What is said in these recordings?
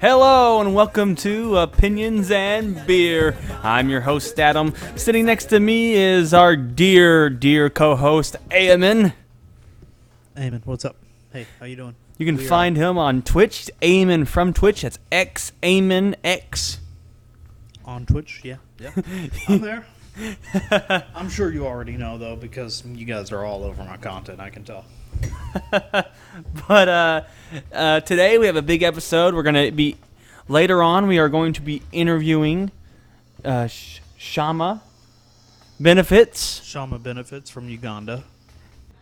Hello and welcome to Opinions and Beer. I'm your host Adam. Sitting next to me is our dear, dear co-host Eamon. Eamon, what's up? Hey, how you doing? You can find him on Twitch, Eamon from Twitch. That's X Eamon X. On Twitch, yeah. Yeah. I'm there. I'm sure you already know though, because you guys are all over my content, I can tell. But uh, uh, today we have a big episode. We're gonna be later on. We are going to be interviewing uh, Sh- Shama Benefits. Shama benefits from Uganda.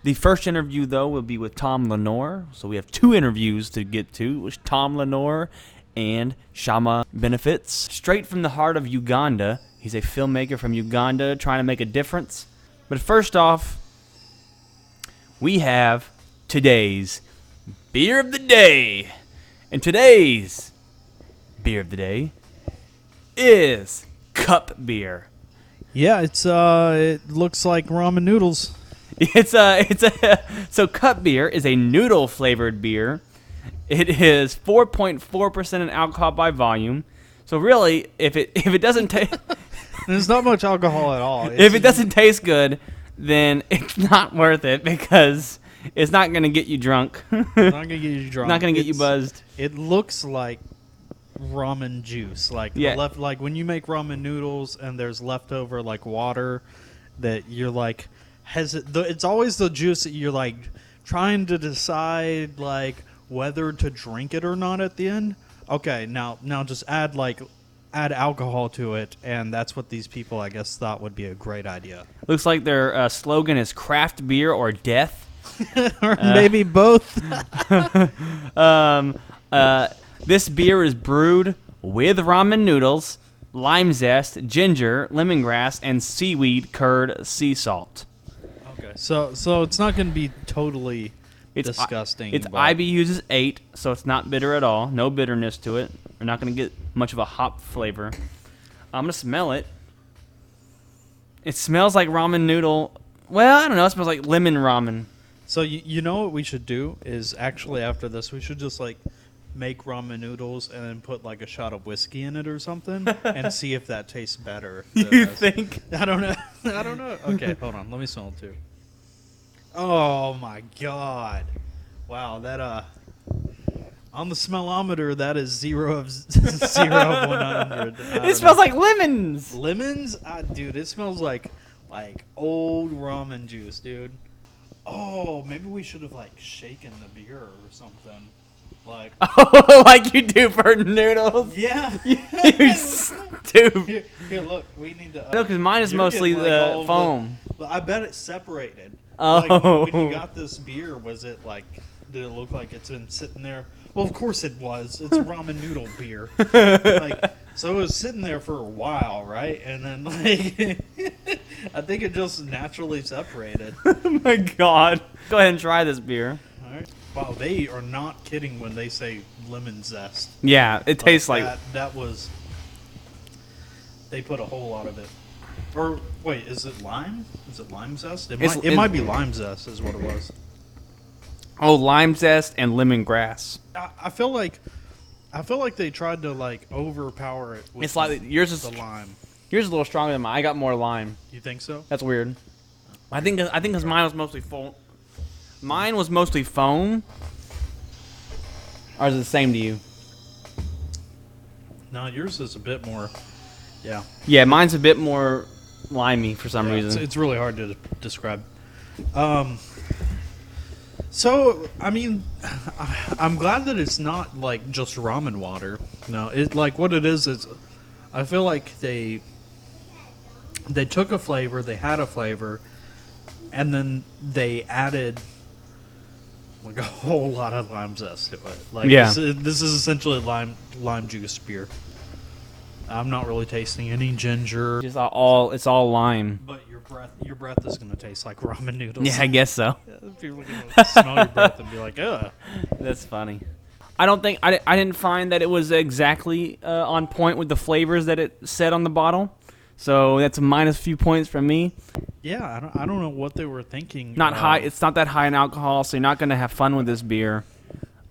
The first interview, though, will be with Tom Lenore. So we have two interviews to get to with Tom Lenore and Shama Benefits. Straight from the heart of Uganda. He's a filmmaker from Uganda trying to make a difference. But first off, we have today's beer of the day. And today's beer of the day is cup beer. Yeah, it's uh it looks like ramen noodles. It's a it's a so cup beer is a noodle flavored beer. It is 4.4% in alcohol by volume. So really, if it if it doesn't taste There's not much alcohol at all. if it doesn't taste good, then it's not worth it because it's not gonna get you drunk. not gonna get you drunk. not gonna get you It's- buzzed. It looks like ramen juice, like the Yeah. left, like when you make ramen noodles and there's leftover like water that you're like hesit. The, it's always the juice that you're like trying to decide like whether to drink it or not at the end. Okay, now now just add like add alcohol to it, and that's what these people I guess thought would be a great idea, Looks like their uh, slogan is craft beer or death. or maybe both. Um, uh, this beer is brewed with ramen noodles, lime zest, ginger, lemongrass, and seaweed curd sea salt. okay, so so it's not going to be totally It's disgusting. Its but- IBUs eight, so it's not bitter at all. No bitterness to it. We're not gonna get much of a hop flavor. I'm gonna smell it. It smells like ramen noodle. Well, I don't know. It smells like lemon ramen. So you, you know what we should do is actually after this we should just like make ramen noodles and then put like a shot of whiskey in it or something and see if that tastes better. You think? I don't know. I don't know. Okay, hold on. Let me smell it too. Oh my god! Wow, that uh, on the smellometer that is zero of zero of one hundred. It smells like lemons. lemons, ah, dude. It smells like like old ramen juice, dude. Oh, maybe we should have like shaken the beer or something. Like, Oh, like you do for noodles. yeah. you stupid. here, here, look. We need to. Uh, No, because mine is mostly getting, like, all the foam. But I bet it's separated. Oh. Like, when, you oh. got this beer, was it like? Did it look like it's been sitting there? Well, of course it was. It's ramen noodle beer. like, so it was sitting there for a while, right? And then like, I think it just naturally separated. oh my god. Go ahead and try this beer. All right. Wow, they are not kidding when they say lemon zest. Yeah, it tastes like. that. That was. They put a whole lot of it. Or wait, is it lime? Is it lime zest? It, It's- might, it it- might be lime zest, is what it was. Oh, lime zest and lemongrass. I, I feel like, I feel like they tried to like overpower it. With It's like yours is the lime. yours is a little stronger than mine. I got more lime. You think so? That's weird. I think I think because mine was mostly foam. Mine was mostly foam. Or is it the same to you? No, yours is a bit more. Yeah, Yeah, mine's a bit more limey for some Yeah, reason. it's really hard to describe. Um. So I mean, I'm glad that it's not like just ramen water. No, it like what it is is, I feel like they they took a flavor, they had a flavor, and then they added like a whole lot of lime zest to it. Like Yeah. this, is, this is essentially lime lime juice beer. I'm not really tasting any ginger. Just all- all it's all lime. But your breath, your breath is gonna taste like ramen noodles. Yeah, I guess so. People are smell your breath and be like, ugh. That's funny. I don't think I, I didn't find that it was exactly uh, on point with the flavors that it said on the bottle. So that's a minus few points from me. Yeah, I don't, I don't know what they were thinking. Not uh, high. It's not that high in alcohol, so you're not gonna have fun with this beer.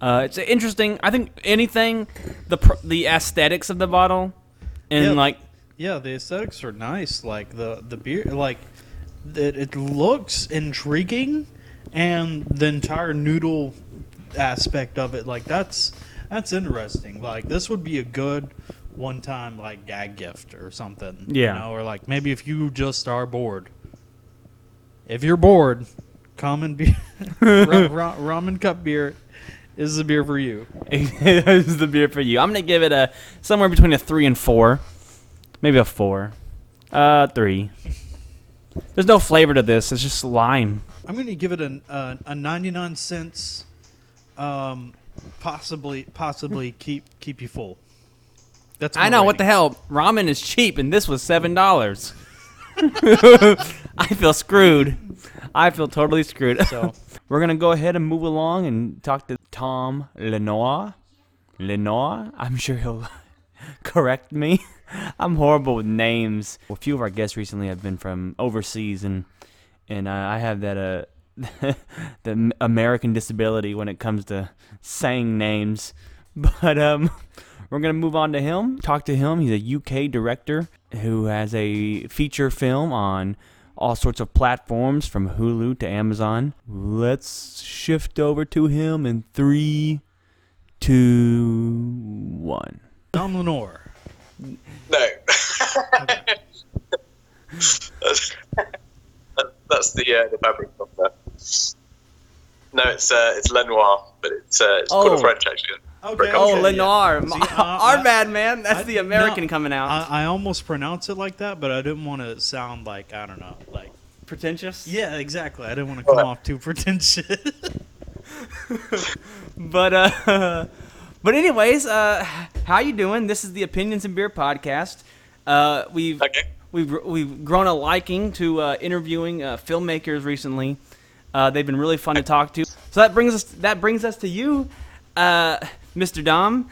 Uh, it's interesting. I think anything, the the aesthetics of the bottle, and Yeah. like Yeah, the aesthetics are nice. Like the the beer, like it, it looks intriguing, and the entire noodle aspect of it, like that's that's interesting. Like this would be a good one time like gag gift or something. Yeah. you know, or like maybe if you just are bored. If you're bored, common beer, ra- ra- ramen cup beer is the beer for you. this is the beer for you. I'm gonna give it a somewhere between a three and four, maybe a four, uh, three. There's no flavor to this. It's just lime. I'm going to give it an, uh, a 99 cents, um, possibly possibly keep keep you full. That's I my know what the hell. Ramen is cheap, and this was seven dollars. I feel screwed. I feel totally screwed. So We're gonna go ahead and move along and talk to Tom Lenoir. Lenoir? I'm sure he'll correct me. I'm horrible with names. A few of our guests recently have been from overseas, and and uh, I have that uh the American disability when it comes to saying names. But um, we're gonna move on to him. Talk to him. He's a UK director who has a feature film on all sorts of platforms from Hulu to Amazon. Let's shift over to him in three, two, one. Don Lenore. No. that's, that's the uh, the fabric from there. No, it's uh, it's Lenoir, but it's uh, it's Oh. called a French actually. Okay. Oh, okay, Lenoir. See, uh, Our I- bad, man. That's I- the American no, coming out. I, I almost pronounce it like that, but I didn't want to sound like I don't know, like Pretentious? yeah, exactly. I didn't want to come Well, off too pretentious. But uh, but anyways, uh, how you doing? This is the Opinions and Beer podcast. Uh, we've Okay. we've we've grown a liking to uh, interviewing uh, filmmakers recently. Uh, they've been really fun to talk to. So that brings us that brings us to you, uh, Mr. Dom.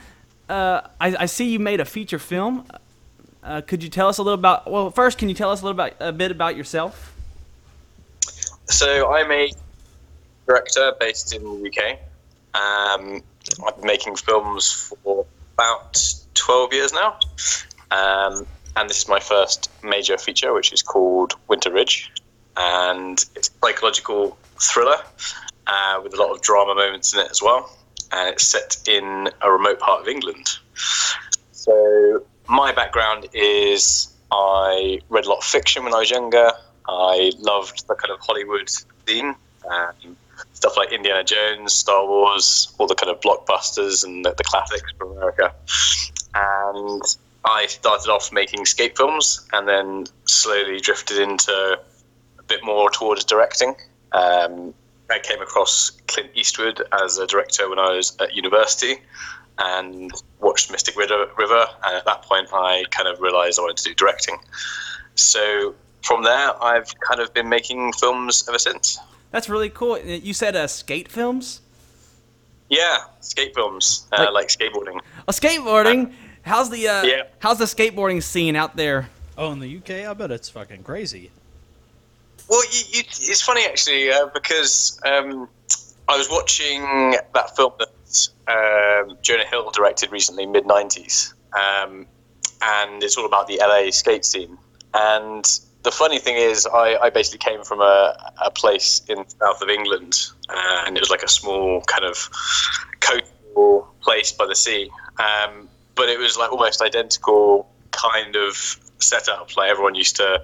Uh, I, I see you made a feature film. Uh, could you tell us a little about? Well, first, can you tell us a little about a bit about yourself? So I'm a director based in the UK. Um, I've been making films for about 12 years now. Um, and this is my first major feature, which is called Winter Ridge. And it's a psychological thriller uh, with a lot of drama moments in it as well. And it's set in a remote part of England. So my background is I read a lot of fiction when I was younger. I loved the kind of Hollywood scene, um, stuff like Indiana Jones, Star Wars, all the kind of blockbusters and the, the classics from America. And I started off making skate films, and then slowly drifted into a bit more towards directing. Um, I came across Clint Eastwood as a director when I was at university and watched Mystic River, River and at that point I kind of realized I wanted to do directing. So from there, I've kind of been making films ever since. That's really cool. You said uh, skate films. Yeah, skate films, uh, Like- like skateboarding. Oh, skateboarding. How's the uh, Yeah. how's the skateboarding scene out there? oh, in the UK, I bet it's fucking crazy. Well, you, you, it's funny actually uh, because um, I was watching that film that um, Jonah Hill directed recently, Mid90s, um, and it's all about the LA skate scene. And the funny thing is, I, I basically came from a, a place in south of England, uh, and it was like a small kind of coastal place by the sea. Um, but it was like almost identical kind of setup. Like everyone used to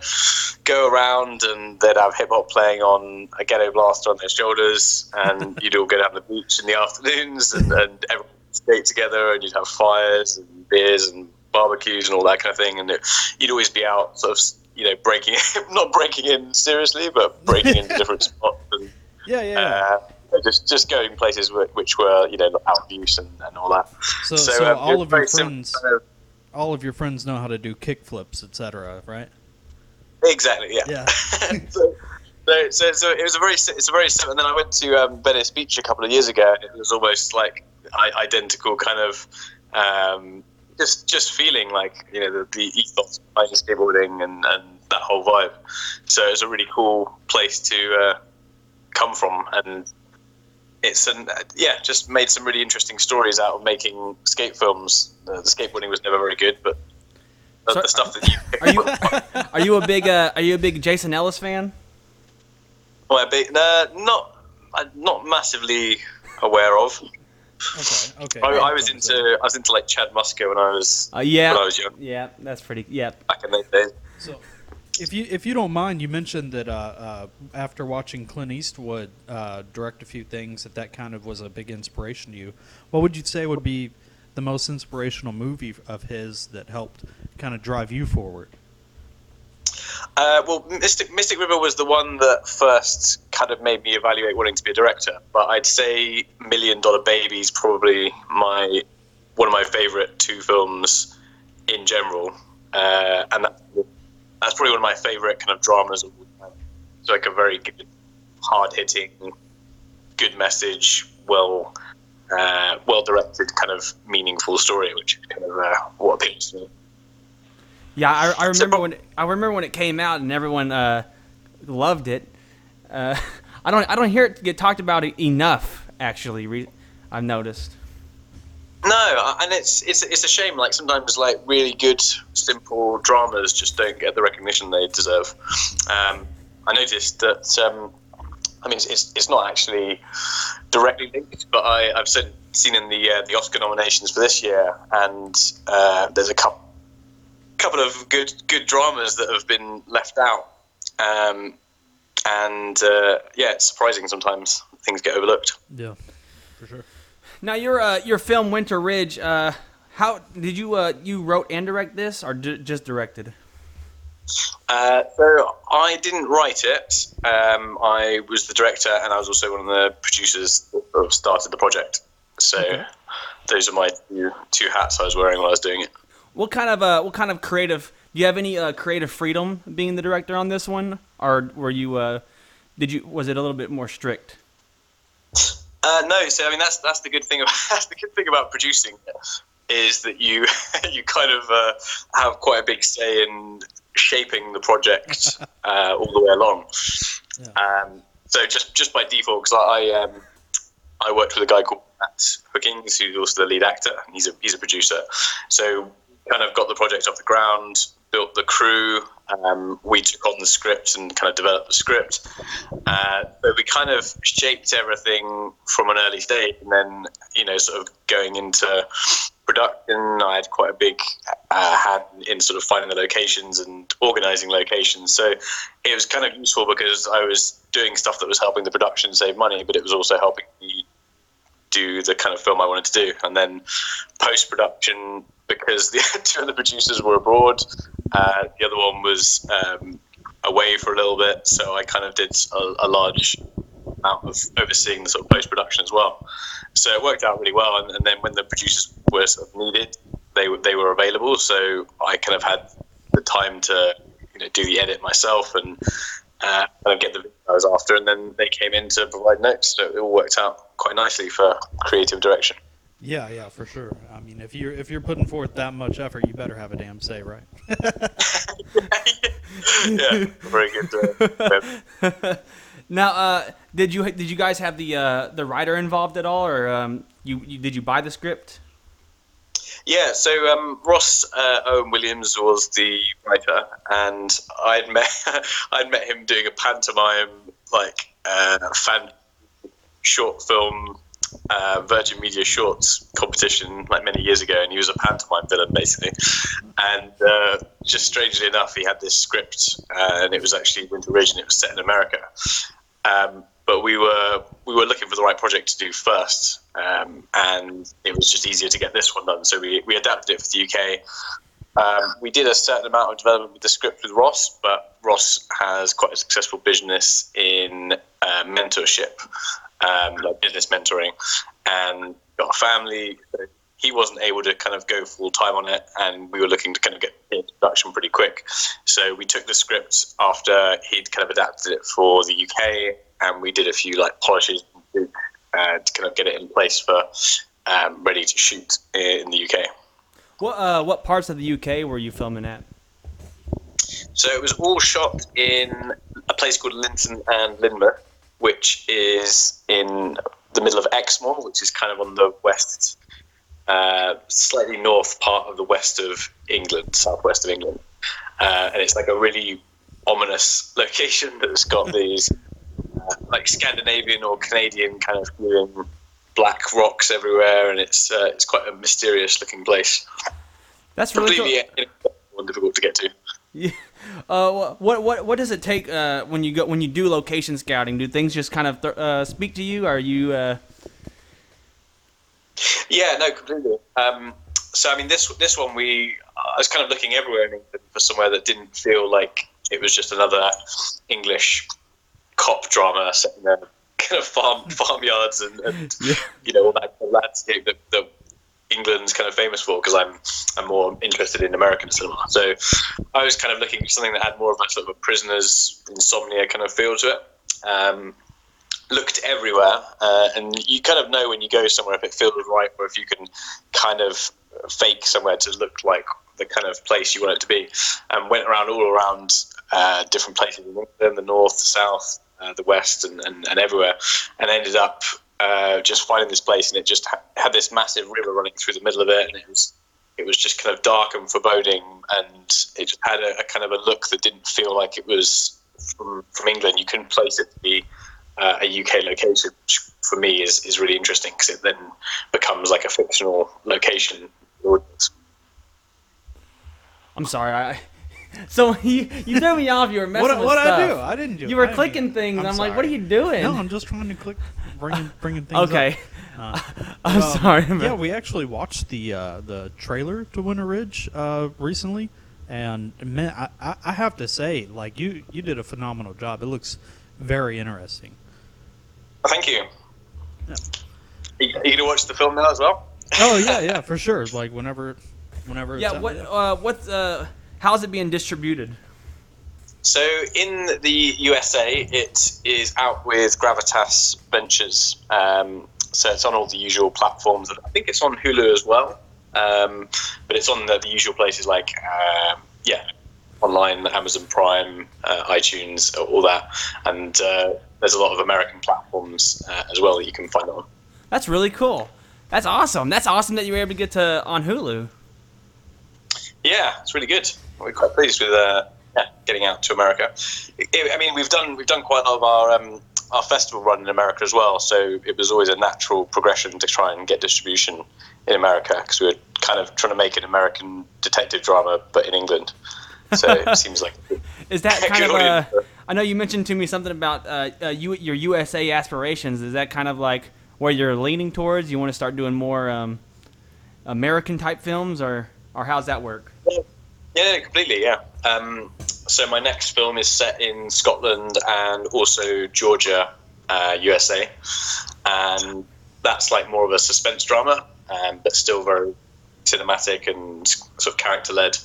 go around and they'd have hip hop playing on a ghetto blaster on their shoulders, and you'd all go down the beach in the afternoons, and, and everyone would skate together, and you'd have fires and beers and barbecues and all that kind of thing, and it, you'd always be out sort of you know breaking not breaking in seriously, but breaking into different spots and Yeah, yeah. uh, just just going places which were you know out of use and, and all that. so, so, um, all of your friends, kind of- all of your friends know how to do kickflips, etc. Right? Exactly. Yeah. Yeah. so, so, so, it was a very, it's a very, and then I went to um, Venice Beach a couple of years ago, and it was almost like identical kind of um, just just feeling like you know the, the ethos behind the skateboarding and, and that whole vibe. So it's a really cool place to uh, come from, and it's an yeah, just made some really interesting stories out of making skate films. Uh, the skateboarding was never very good, but the, So- the stuff that you Are you are you a big uh, are you a big Jason Ellis fan? well, a bit, uh, not uh, not massively aware of. Okay, okay. I, I was into I was into like Chad Muska when I was Uh, yeah. when I was young Yeah, that's pretty. Yeah. back in those days. So, if you if you don't mind, you mentioned that uh, uh, after watching Clint Eastwood uh, direct a few things, that that kind of was a big inspiration to you. What would you say would be the most inspirational movie of his that helped kind of drive you forward? Uh, well, Mystic Mystic River was the one that first kind of made me evaluate wanting to be a director. But I'd say Million Dollar Baby's probably my one of my favorite two films in general, uh, and that, that's probably one of my favorite kind of dramas. of all time. It's like a very good, hard hitting, good message, well. Uh, well directed, kind of meaningful story, which is kind of uh, what appeals to me. Yeah, I, I So- remember when it, I remember when it came out and everyone uh, loved it. Uh, I don't I don't hear it get talked about enough. Actually, re- I've noticed. No, and it's it's it's a shame. Like sometimes, like really good, simple dramas just don't get the recognition they deserve. Um, I noticed that. Um, I mean, it's, it's, not actually directly linked, but I, I've seen, seen in the uh, the Oscar nominations for this year, and uh, there's a couple couple of good good dramas that have been left out. Um, and uh, yeah, it's surprising sometimes things get overlooked. Yeah, for sure. Now your uh, your film Winter Ridge. Uh, how did you uh, you wrote and direct this or d- just directed? Uh, so I didn't write it. Um, I was the director, and I was also one of the producers that started the project. So Okay. those are my two, two hats I was wearing while I was doing it. What kind of uh, what kind of creative? Do you have any uh, creative freedom being the director on this one, or were you uh, did you was it a little bit more strict? Uh, no, so I mean that's that's the good thing. About, that's the good thing about producing is that you you kind of uh, have quite a big say in shaping the project uh, all the way along. Um, so just just by default, because I I, um, I worked with a guy called Matt Hookings, who's also the lead actor, and he's a he's a producer. So kind of got the project off the ground, built the crew. Um, we took on the script and kind of developed the script. Uh, but we kind of shaped everything from an early stage, and then you know, sort of going into production, I had quite a big uh, hand in sort of finding the locations and organizing locations. So it was kind of useful because I was doing stuff that was helping the production save money, but it was also helping me do the kind of film I wanted to do. And then post production, because the two of the producers were abroad, uh, the other one was um, away for a little bit, so I kind of did a, a large amount of overseeing the sort of post production as well. So it worked out really well. And, and then when the producers were sort of needed, they were they were available. So I kind of had the time to you know do the edit myself and uh, kind of get the video I was after. And then they came in to provide notes. So it all worked out quite nicely for creative direction. Yeah, yeah, for sure. I mean, if you're if you're putting forth that much effort, you better have a damn say, right? yeah, very good. Now, uh, did you did you guys have the uh, the writer involved at all, or um, you, you did you buy the script? Yeah, so um, Ross uh, Owen Williams was the writer, and I'd met I'd met him doing a pantomime like uh, fan short film uh, Virgin Media Shorts competition like many years ago, and he was a pantomime villain basically. And uh, just strangely enough, he had this script, uh, and it was actually Winter Ridge, and it was set in America. Um, but we were we were looking for the right project to do first, um, and it was just easier to get this one done. So we, we adapted it for the UK. Um, we did a certain amount of development with the script with Ross, but Ross has quite a successful business in uh, mentorship, um, like business mentoring, and got a family. So he wasn't able to kind of go full time on it, and we were looking to kind of get into production pretty quick. So we took the script after he'd kind of adapted it for the UK, and we did a few like polishes uh, to kind of get it in place for um, ready to shoot in the UK. What uh, what parts of the UK were you filming at? So it was all shot in a place called Lynton and Lynmouth, which is in the middle of Exmoor, which is kind of on the west, uh, slightly north part of the west of England, southwest of England. Uh, and it's like a really ominous location that's got these uh, like Scandinavian or Canadian kind of feeling black rocks everywhere, and it's uh, it's quite a mysterious looking place. That's really Completely cool. difficult to get to. Yeah. Uh, what what what does it take uh, when you go when you do location scouting? Do things just kind of th- uh, speak to you? Are you uh, Yeah, no, completely. Um, so I mean, this this one we I was kind of looking everywhere in England for somewhere that didn't feel like it was just another English cop drama set in a kind of farm farmyards and, and Yeah. you know all that landscape that, that England's kind of famous for. Because I'm I'm more interested in American cinema, so I was kind of looking for something that had more of a sort of a prisoner's insomnia kind of feel to it. Um, looked everywhere, uh, and you kind of know when you go somewhere if it feels right or if you can kind of fake somewhere to look like the kind of place you want it to be. And went around all around uh, different places in England, the north, the south, uh, the west, and, and, and everywhere, and ended up uh, just finding this place, and it just ha- had this massive river running through the middle of it, and it was it was just kind of dark and foreboding, and it just had a, a kind of a look that didn't feel like it was from from England. You couldn't place it to be uh, a UK location, which for me is, is really interesting because it then becomes like a fictional location. I'm sorry. I, so you you threw me off. You were messing What with what stuff. I do? I didn't do. You were clicking things. I'm, I'm like, what are you doing? No, I'm just trying to click, bringing bringing things. okay. Up. Uh, I'm um, sorry. Yeah, we actually watched the uh, the trailer to Winter Ridge uh, recently, and man, I, I, I have to say, like you you did a phenomenal job. It looks very interesting. Thank you. Yeah. Are you, are you gonna watch the film now as well? Oh yeah, yeah, for sure. Like whenever, whenever. Yeah. out, What uh, what's uh, how's it being distributed? So in the USA, it is out with Gravitas Ventures. Um, so it's on all the usual platforms. I think it's on Hulu as well, um, but it's on the, the usual places like um yeah, online, Amazon Prime, uh, iTunes, all that, and uh, there's a lot of American platforms uh, as well that you can find it on. That's really cool. That's awesome. That's awesome that you were able to get to on Hulu. Yeah, it's really good. We're quite pleased with uh, yeah, getting out to America. I I mean, we've done we've done quite a lot of our um, our festival run in America as well, so it was always a natural progression to try and get distribution in America because we were kind of trying to make an American detective drama, but in England. So it seems like Is that kind of uh, know you mentioned to me something about uh, uh, you, your USA aspirations. Is that kind of like where you're leaning towards? You want to start doing more um, American type films, or or how's that work? Yeah, completely. Yeah. Um, so my next film is set in Scotland and also Georgia, uh, USA, and that's like more of a suspense drama, um, but still very cinematic and sort of character led.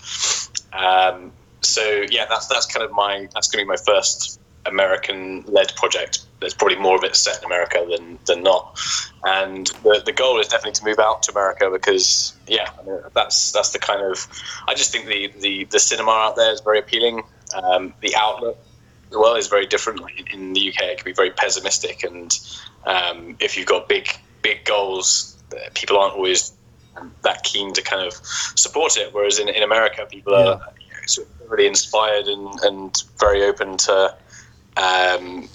Um, so yeah, that's that's kind of my that's going to be my first American led project. There's probably more of it set in America than than not, and the the goal is definitely to move out to America because yeah, I mean, that's that's the kind of I just think the the, the cinema out there is very appealing. Um, the outlook as well is very different. Like in, the UK, it can be very pessimistic, and um, if you've got big big goals, people aren't always that keen to kind of support it. Whereas in, in America, people are you know, sort of really inspired and, and very open to um,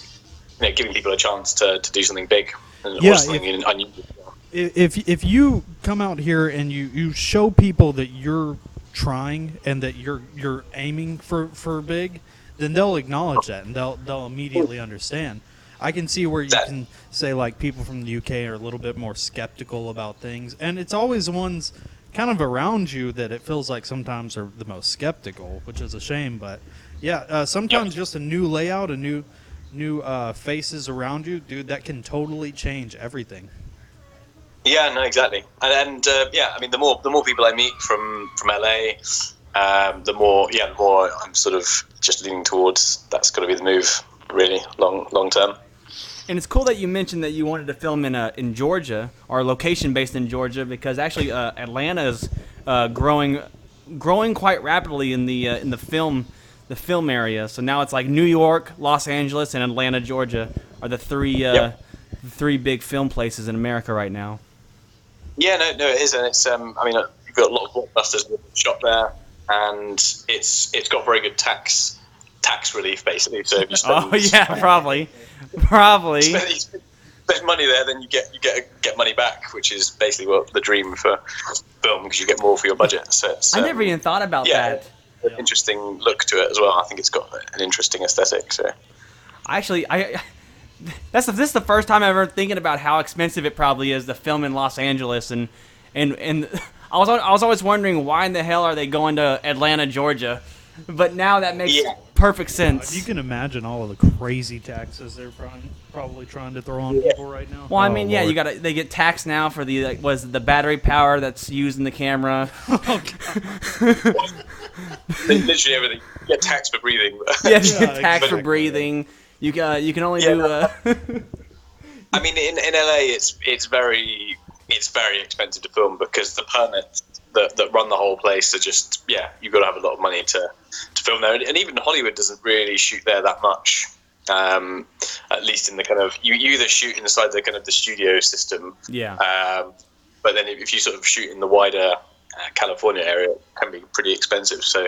you know, giving people a chance to, to do something big and Yeah, something unusual. if if you come out here and you you show people that you're trying and that you're you're aiming for for big, then they'll acknowledge that and they'll they'll immediately understand. I can see where you can say like people from the UK are a little bit more skeptical about things, and it's always the ones kind of around you that it feels like sometimes are the most skeptical, which is a shame. But yeah, uh, sometimes just a new layout, a new new uh, faces around you, dude, that can totally change everything. Yeah, no, exactly. And, and uh, yeah, I mean, the more the more people I meet from from LA, um, the more yeah, the more I'm sort of just leaning towards that's going to be the move, really long long term. And it's cool that you mentioned that you wanted to film in uh, in Georgia or location based in Georgia because actually uh, Atlanta is uh, growing growing quite rapidly in the uh, in the film the film area. So now it's like New York, Los Angeles, and Atlanta, Georgia are the three uh, Yep. the three big film places in America right now. Yeah, no, no, it is, and it's. Um, I mean, uh, you've got a lot of blockbusters shot there, and it's it's got very good tax tax relief basically. So if you spend, Oh yeah, probably, probably. spend, spend money there, then you get you get get money back, which is basically what the dream for film because you get more for your budget. So it's, I um, never even thought about yeah, that. An interesting look to it as well. I think it's got an interesting aesthetic. So Actually, I that's the, this is the first time I'm ever thinking about how expensive it probably is to film in Los Angeles, and and and I was I was always wondering why in the hell are they going to Atlanta, Georgia? But now that makes Yeah. Perfect sense. You can imagine all of the crazy taxes they're probably, probably trying to throw on people right now. well, I Oh, mean, yeah, Lord. you got to they get taxed now for the like, was the battery power that's used in the camera. literally everything. You get taxed for breathing. yeah, you Yeah, get taxed for breathing. You got you can only Yeah. do uh, I mean, in, in LA, it's it's very it's very expensive to film because the permits that, that run the whole place are just yeah, you've got to have a lot of money to, to film there, and, and even Hollywood doesn't really shoot there that much. Um, at least in the kind of you, you either shoot inside the kind of the studio system, yeah. um, but then if, if you sort of shoot in the wider uh, California area, it can be pretty expensive. So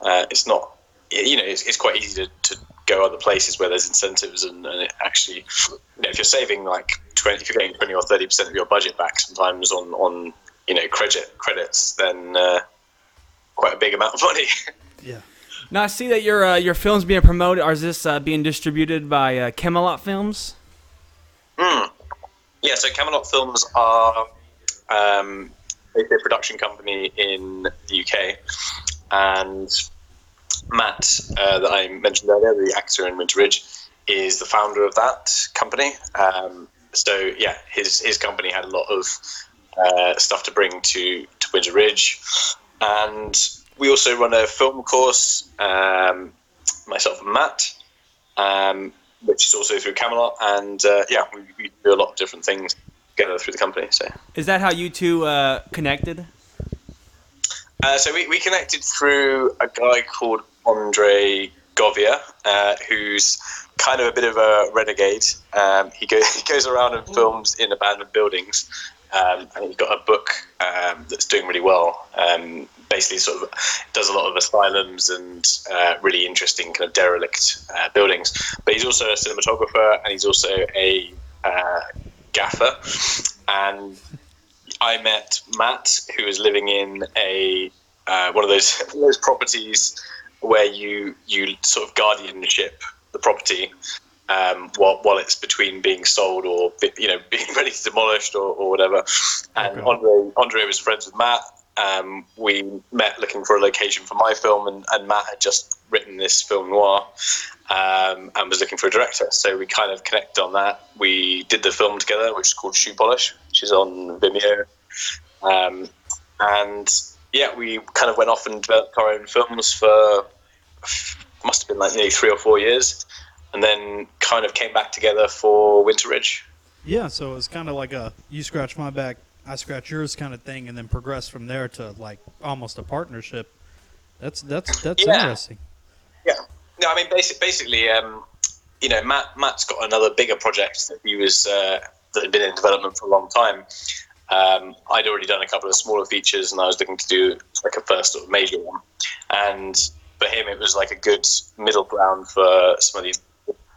uh, it's not, you know, it's, it's quite easy to, to go other places where there's incentives and, and it actually, you know, if you're saving like 20, if you're getting 20 or 30% of your budget back sometimes on, on you know, credit credits, then uh, quite a big amount of money. Yeah. Now I see that your uh, your film's being promoted. Or is this uh, being distributed by uh, Camelot Films? Hmm. Yeah, so Camelot Films are um, a production company in the UK, and Matt, uh, that I mentioned earlier, the actor in Winter Ridge, is the founder of that company. Um, so yeah, his his company had a lot of uh, stuff to bring to to Winter Ridge, and we also run a film course. Um, myself and Matt. Um, which is also through Camelot, and uh, yeah, we, we do a lot of different things together through the company. So, Is that how you two uh, connected? uh, so we, we connected through a guy called Andre Govia, uh, who's kind of a bit of a renegade. Um, he, go, he goes around and films in abandoned buildings, um, and he's got a book um, that's doing really well. Um, basically, sort of does a lot of asylums and uh, really interesting kind of derelict uh, buildings. But he's also a cinematographer, and he's also a uh, gaffer. And I met Matt, who is living in a uh, one of those those properties where you you sort of guardianship the property um, while while it's between being sold or you know being ready to demolished or, or whatever. And Okay. Andre Andre was friends with Matt. Um, we met looking for a location for my film, and, and Matt had just written this film noir um, and was looking for a director. So we kind of connected on that. We did the film together, which is called Shoe Polish, which is on Vimeo. Um, and yeah, we kind of went off and developed our own films for must have been like nearly three or four years, and then kind of came back together for Winter Ridge. Yeah, so it was kind of like a you scratch my back, I scratch yours kind of thing, and then progress from there to like almost a partnership. That's that's that's Yeah. interesting. Yeah. No, I mean, basic, basically, um, you know, Matt Matt's got another bigger project that he was uh, that had been in development for a long time. Um, I'd already done a couple of smaller features, and I was looking to do like a first sort of major one. And for him, it was like a good middle ground for somebody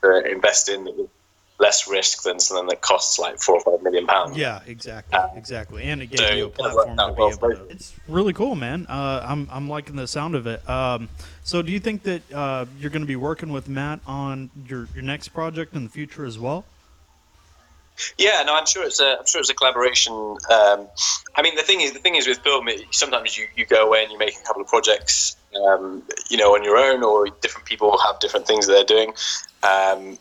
to invest in with less risk than something that costs like four or five million pounds. Yeah, exactly, exactly, and it gave so you a platform to be well able to, It's really cool, man. Uh, I'm I'm liking the sound of it. Um, so, do you think that uh, you're going to be working with Matt on your your next project in the future as well? Yeah, no, I'm sure it's a, I'm sure it's a collaboration. Um, I mean, the thing is, the thing is with film, it, sometimes you, you go away and you make a couple of projects, um, you know, on your own, or different people have different things that they're doing. Um,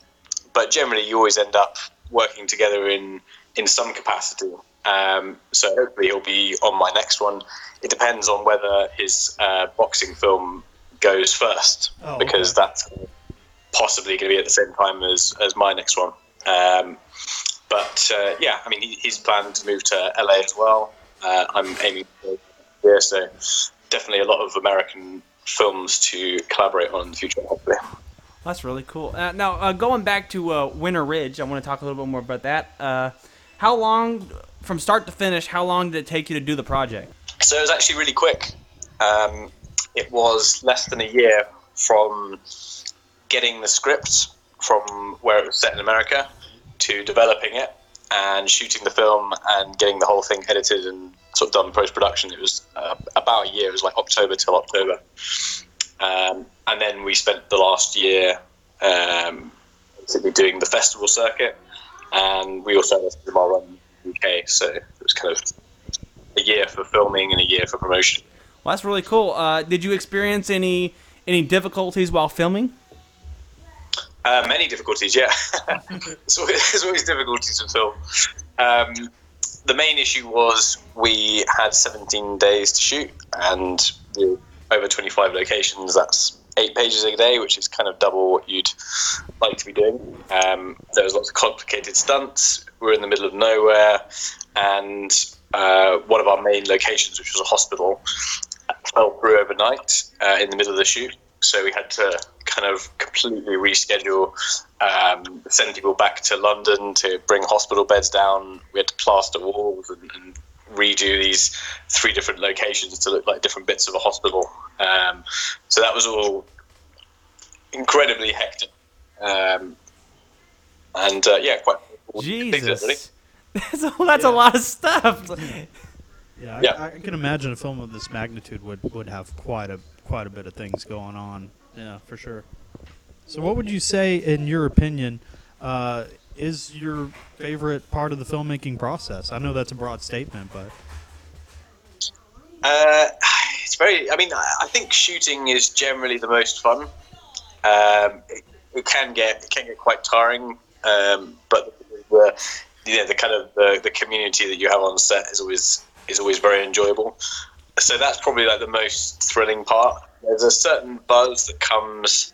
but generally, you always end up working together in in some capacity. Um, so hopefully, he'll be on my next one. It depends on whether his uh, boxing film goes first, Oh, because that's possibly going to be at the same time as as my next one. Um, but uh, yeah, I mean, he, he's planned to move to LA as well. Uh, I'm aiming for. So definitely a lot of American films to collaborate on in the future. Hopefully. That's really cool. Uh, now, uh, going back to uh, Winter Ridge, I want to talk a little bit more about that. Uh, how long, from start to finish, how long did it take you to do the project? So it was actually really quick. Um, it was less than a year from getting the script from where it was set in America to developing it and shooting the film and getting the whole thing edited and sort of done post production. It was uh, about a year. It was like October till October. Um, and then we spent the last year um, basically doing the festival circuit, and we also had a cinema run in the UK. So it was kind of a year for filming and a year for promotion. Well, that's really cool. Uh, did you experience any any difficulties while filming? Uh, many difficulties, yeah. it's, always, there's always difficulties in film. Um, the main issue was we had 17 days to shoot, and over 25 locations. That's eight pages a day, which is kind of double what you'd like to be doing. Um, there was lots of complicated stunts. We were in the middle of nowhere, and uh, one of our main locations, which was a hospital, fell through overnight uh, in the middle of the shoot. So we had to kind of completely reschedule, um, send people back to London to bring hospital beds down. We had to plaster walls and, and redo these three different locations to look like different bits of a hospital. Um, so that was all incredibly hectic. Um, and uh, yeah, quite. Jesus. Really. That's, a, that's yeah. a lot of stuff. Yeah, yeah. I, I, can imagine a film of this magnitude would, would have quite a quite a bit of things going on. Yeah, for sure. So, what would you say, in your opinion, uh, is your favorite part of the filmmaking process? I know that's a broad statement, but uh, it's very. I mean, I think shooting is generally the most fun. Um, it, it, can get it can get quite tiring, um, but the you know the kind of the, the community that you have on set is always is always very enjoyable. So that's probably like the most thrilling part. There's a certain buzz that comes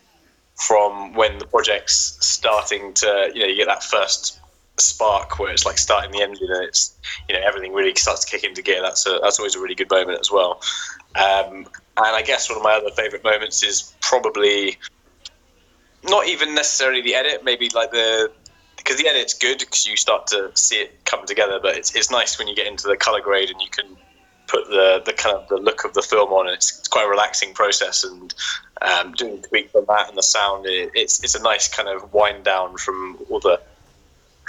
from when the project's starting to, you know, you get that first spark where it's like starting the engine and it's, you know, everything really starts to kick into gear. That's a, that's always a really good moment as well. Um, and I guess one of my other favourite moments is probably not even necessarily the edit, maybe like the because the edit's good because you start to see it come together. But it's, it's nice when you get into the color grade and you can put the, the kind of the look of the film on. It's, it's quite a relaxing process, and um, doing tweaks on that and the sound, it, it's it's a nice kind of wind down from all the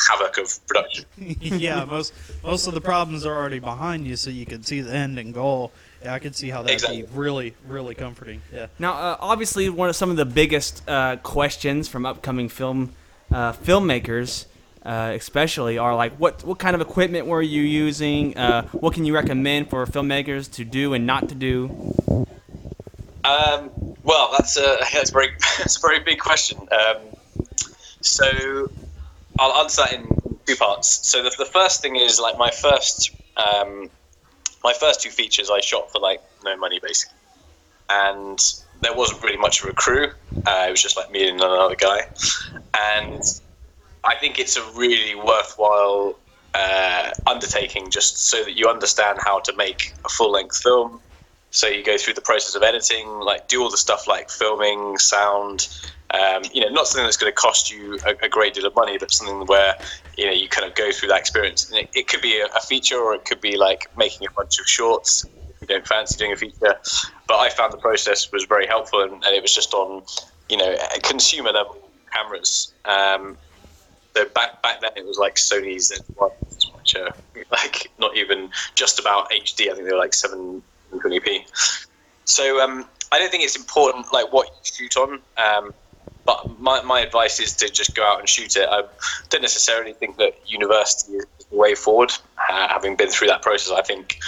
havoc of production. yeah, most most of the problems are already behind you, so you can see the end and goal. Yeah, I can see how that'd exactly. be really, really comforting. Yeah. Now, uh, obviously, one of some of the biggest uh, questions from upcoming film uh, filmmakers uh, especially are like what what kind of equipment were you using? Uh, what can you recommend for filmmakers to do and not to do? Um, well, that's a that's a very that's a very big question. Um, so I'll answer that in two parts. So the, the first thing is like my first um, my first two features I shot for like no money basically, and there wasn't really much of a crew. Uh, it was just like me and another guy, and I think it's a really worthwhile uh, undertaking just so that you understand how to make a full length film. So you go through the process of editing, like do all the stuff like filming, sound. Um, you know, not something that's going to cost you a, a, great deal of money, but something where you know you kind of go through that experience. And it, it could be a, a, feature, or it could be like making a bunch of shorts. If you don't fancy doing a feature, but I found the process was very helpful, and, and it was just on you know consumer level cameras. Um, so back back then it was like Sony's Z1s, which are like not even just about HD. I think they were like 720p. So um, I don't think it's important like what you shoot on. Um, but my, my advice is to just go out and shoot it. I don't necessarily think that university is the way forward. Uh, having been through that process, I think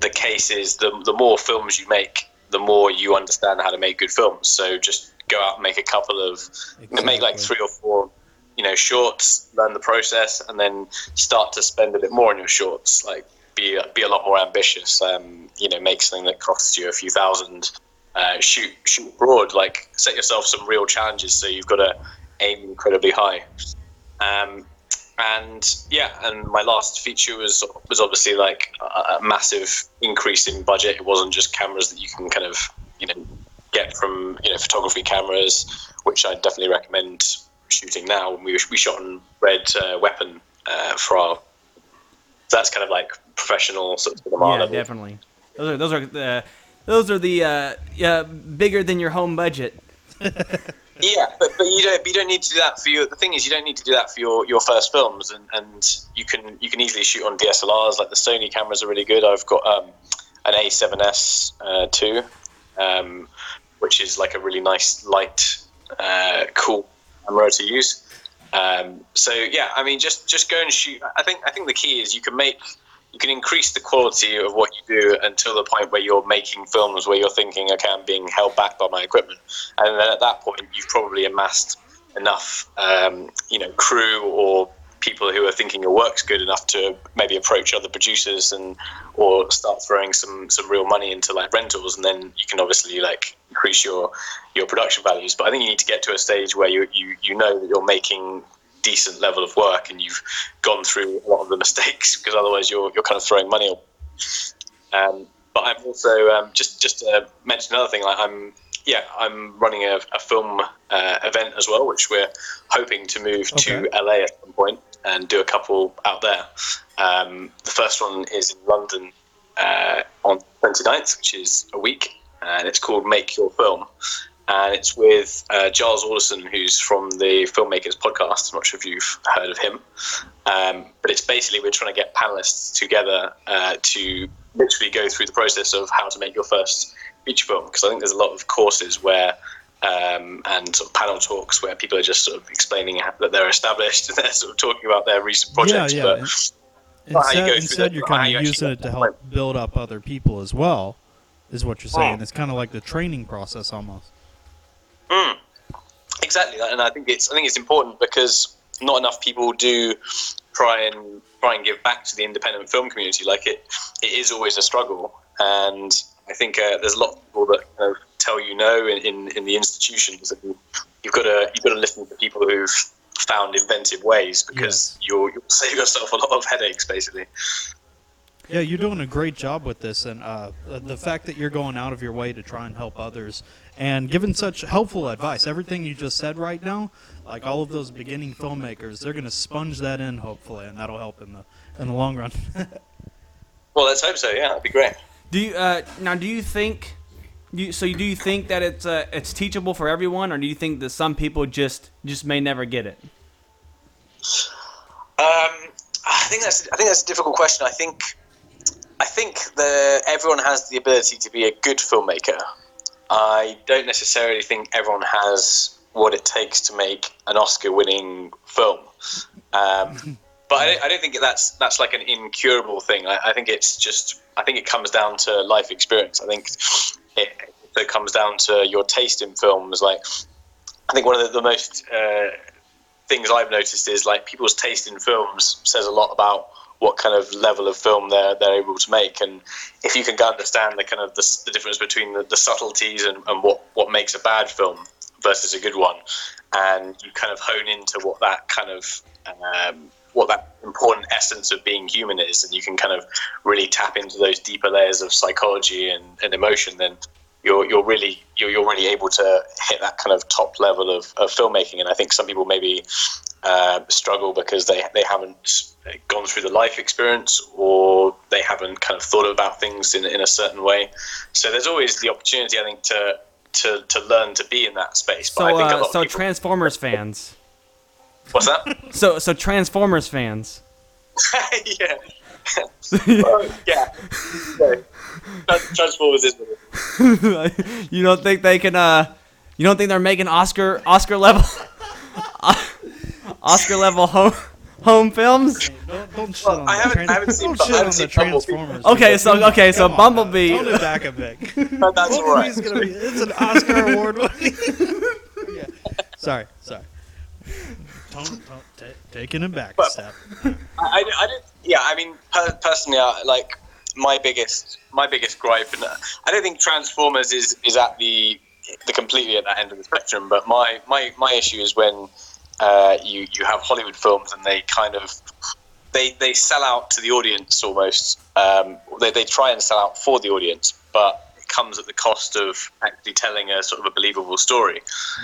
the case is the, the more films you make, the more you understand how to make good films. So just go out and make a couple of, exactly. make like three or four you know shorts, learn the process, and then start to spend a bit more on your shorts. Like be be a lot more ambitious. Um, you know, make something that costs you a few thousand. Uh, shoot shoot broad. Like set yourself some real challenges. So you've got to aim incredibly high. Um, and yeah, and my last feature was was obviously like a, a massive increase in budget. It wasn't just cameras that you can kind of you know get from you know photography cameras, which I definitely recommend shooting now. We we shot on Red uh, Weapon uh, for our. So That's kind of like professional sort of cinema Yeah, level. definitely. Those are those are the those are the uh, yeah bigger than your home budget. Yeah, but, but you don't you don't need to do that for your. The thing is, you don't need to do that for your, your first films, and, and you can you can easily shoot on DSLRs. Like the Sony cameras are really good. I've got um, an A7S uh, two, um, which is like a really nice light, uh, cool camera to use. Um, so yeah, I mean, just just go and shoot. I think I think the key is you can make you can increase the quality of what you do until the point where you're making films where you're thinking, okay, I'm being held back by my equipment, and then at that point you've probably amassed enough, um, you know, crew or people who are thinking your work's good enough to maybe approach other producers and or start throwing some some real money into like rentals, and then you can obviously like increase your your production values. But I think you need to get to a stage where you you, you know that you're making decent level of work and you've gone through a lot of the mistakes because otherwise you're, you're kind of throwing money away. Um, but I'm also um, just just to mention another thing. Like I'm yeah I'm running a, a film uh, event as well, which we're hoping to move to LA at some point and do a couple out there. Um, the first one is in London uh, on 29th, which is a week, and it's called Make Your Film. And it's with uh, Giles Alderson, who's from the Filmmakers podcast. I'm not sure if you've heard of him. Um, but it's basically we're trying to get panelists together uh, to literally go through the process of how to make your first feature film. Because I think there's a lot of courses where um, and sort of panel talks where people are just sort of explaining how, that they're established and they're sort of talking about their recent projects. yeah. But Well, how you Instead, go through instead the- you're kind of using it to to help build up other people as well, is what you're saying. Oh. It's kind of like the training process almost. Mm, exactly, and I think it's I think it's important because not enough people do try and try and give back to the independent film community. Like it, it is always a struggle, and I think uh, there's a lot of people that kind of tell you no in, in, in the institutions, and you've got to you've got to listen to people who've found inventive ways because you'll, you'll save yourself a lot of headaches, basically. Yeah, you're doing a great job with this, and uh, the fact that you're going out of your way to try and help others and given such helpful advice. Everything you just said right now, like all of those beginning filmmakers, they're going to sponge that in hopefully, and that'll help in the in the long run. Well, let's hope so. Yeah, that'd be great. Do you uh, now? Do you think? You, so do you think that it's uh, it's teachable for everyone, or do you think that some people just just may never get it? Um, I think that's I think that's a difficult question. I think I think that everyone has the ability to be a good filmmaker. I don't necessarily think everyone has what it takes to make an Oscar-winning film. Um, but I don't, I don't think that's that's like an incurable thing. I, I think it's just I think it comes down to life experience. I think it, it comes down to your taste in films. Like I think one of the, the most uh, things I've noticed is like people's taste in films says a lot about what kind of level of film they're they're able to make, and if you can understand the kind of the, the difference between the, the subtleties and, and what what makes a bad film versus a good one, and you kind of hone into what that kind of um, what that important essence of being human is, and you can kind of really tap into those deeper layers of psychology and, and emotion, then you're you're really you're, you're really able to hit that kind of top level of, of filmmaking. And I think some people maybe uh, struggle because they they haven't gone through the life experience or they haven't kind of thought about things in in a certain way. So there's always the opportunity, I think, to to, to learn to be in that space. But I So uh, so people, Transformers fans. what's that? So so Transformers fans. yeah. Well, yeah. yeah. Transformers is you don't think they can? Uh, you don't think they're making Oscar Oscar level Oscar level home home films? don't, don't shit Well, on I the haven't- trans- I haven't seen- don't I shit haven't on seen the Transformers. Okay, so okay, so Come on now. Bumblebee. Tone it back a bit. No, that's all right. Bumblebee's gonna be. It's an Oscar award winning. yeah. Sorry, sorry. Tone, tone, ta taking it back a step. I, I, I don't, yeah, I mean, per, personally, I, like my biggest, my biggest gripe, and uh, I don't think Transformers is is at the the completely at that end of the spectrum. But my my my issue is when uh, you you have Hollywood films and they kind of they they sell out to the audience almost. Um, they they try and sell out for the audience, but it comes at the cost of actually telling a sort of a believable story.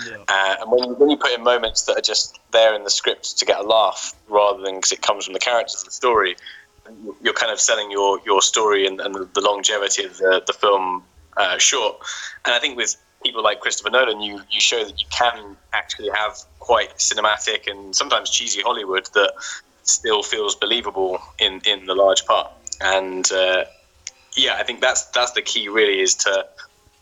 Yeah. Uh, and when you, when you put in moments that are just there in the script to get a laugh, rather than because it comes from the characters of the story, you're kind of selling your your story and, and the, longevity of the the film uh, short. And I think with people like Christopher Nolan, you you show that you can actually have quite cinematic and sometimes cheesy Hollywood that still feels believable in in the large part. And uh, yeah, I think that's that's the key. Really, is to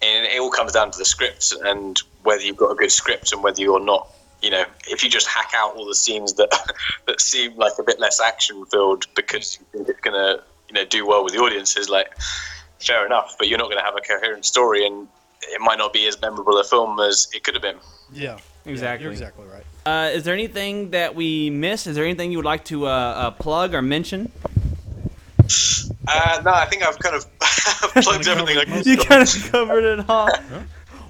and it all comes down to the script and whether you've got a good script and whether you're not. You know, if you just hack out all the scenes that that seem like a bit less action filled because you think it's gonna you know do well with the audiences, like fair enough. But you're not gonna have a coherent story and it might not be as memorable a film as it could have been. Yeah. Yeah, Exactly. you're exactly right. Uh, is there anything that we missed? Is there anything you would like to uh, uh, plug or mention? Uh, no, I think I've kind of plugged everything. I. You kind of covered it all.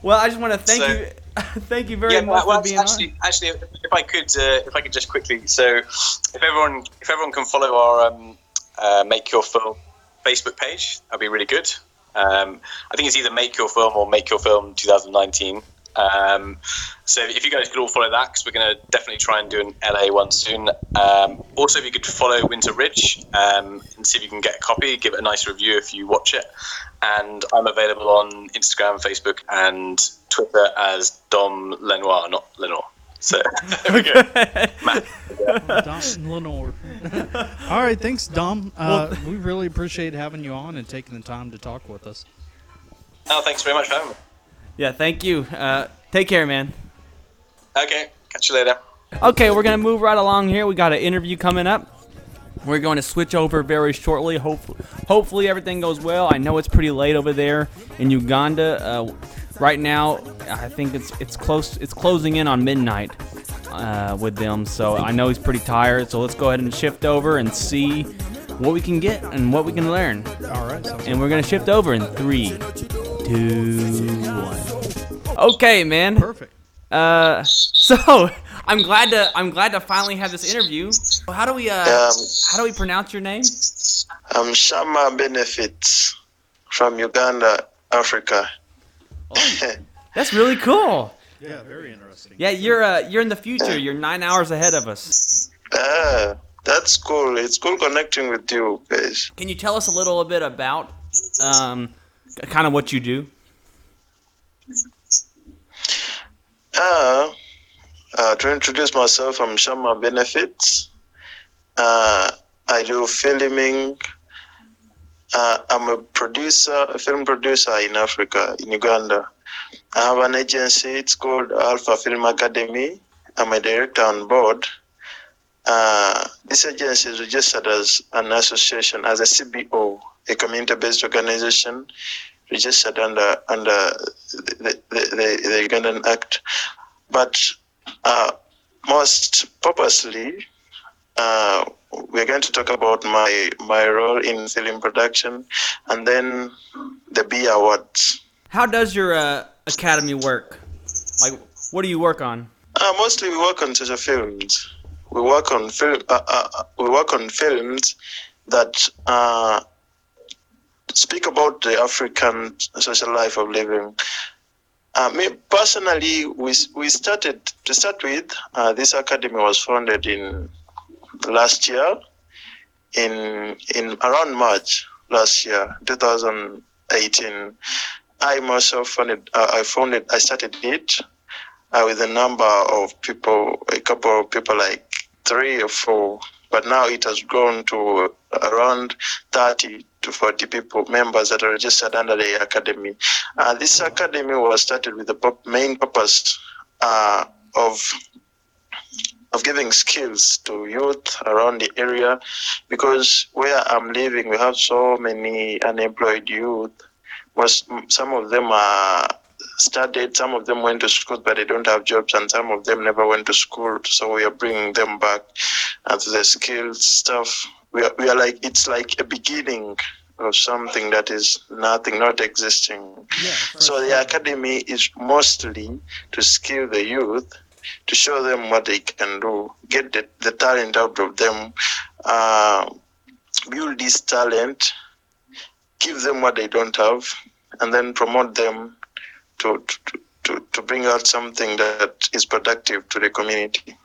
Well, I just want to thank So- you, thank you very yeah, much well, for being actually, on. actually, if I could, uh, if I could just quickly, so if everyone, if everyone can follow our um, uh, Make Your Film Facebook page, that'd be really good. Um, I think it's either Make Your Film or Make Your Film 2019. Um, so if you guys could all follow that, because we're going to definitely try and do an LA one soon. Um, also, if you could follow Winter Ridge um, and see if you can get a copy, give it a nice review if you watch it. And I'm available on Instagram, Facebook, and Twitter as Dom Lenoir, not Lenoir. So there we go. Matt. Dom Lenore. All right, thanks, Dom. Uh, we really appreciate having you on and taking the time to talk with us. Oh, thanks very much for having me. Yeah, thank you. Uh, take care, man. Okay, catch you later. Okay, we're gonna move right along here. We got an interview coming up. We're going to switch over very shortly. Hopefully, hopefully everything goes well. I know it's pretty late over there in Uganda. Uh, right now, I think it's it's close. It's closing in on midnight uh, with them. So I know he's pretty tired. So let's go ahead and shift over and see what we can get and what we can learn. All right. Sounds And we're gonna shift over in three, two, one. Okay, man. perfect. Uh, so I'm glad to I'm glad to finally have this interview. How do we uh Um, how do we pronounce your name? I'm Shama Benefits from Uganda, Africa. That's really cool. Yeah, very interesting. Yeah, you're uh you're in the future. You're nine hours ahead of us. ah, that's cool. It's cool connecting with you guys. Can you tell us a little bit about um kind of what you do? Ah, uh, to introduce myself, I'm Shama Benefits. Uh, I do filming. Uh, I'm a producer, a film producer in Africa, in Uganda. I have an agency. It's called Alpha Film Academy. I'm a director on board. Uh, this agency is registered as an association, as a CBO, a community-based organization registered under under the, the, the, the Ugandan Act. But uh, most purposely, uh, we're going to talk about my my role in film production, and then the B Awards. How does your uh, academy work? Like, what do you work on? Uh, mostly, we work on social films. We work on film. Uh, uh, we work on films that uh, speak about the African social life of living. Uh, me personally, we we started to start with. Uh, this academy was founded in last year, in in around March last year, 2018. I myself founded. Uh, I founded. I started it uh, with a number of people, a couple of people, like three or four. But now it has grown to around 30 to 40 people, members that are registered under the academy. Uh, this academy was started with the main purpose uh, of of giving skills to youth around the area because where I'm living, we have so many unemployed youth. Most, some of them are studied, some of them went to school, but they don't have jobs, and some of them never went to school. So we are bringing them back uh, the skills stuff. We are, we are like, it's like a beginning of something that is nothing, not existing. Yeah. So the academy is mostly to skill the youth to show them what they can do, get the, the talent out of them, uh, build this talent, give them what they don't have, and then promote them to, to, to, to bring out something that is productive to the community.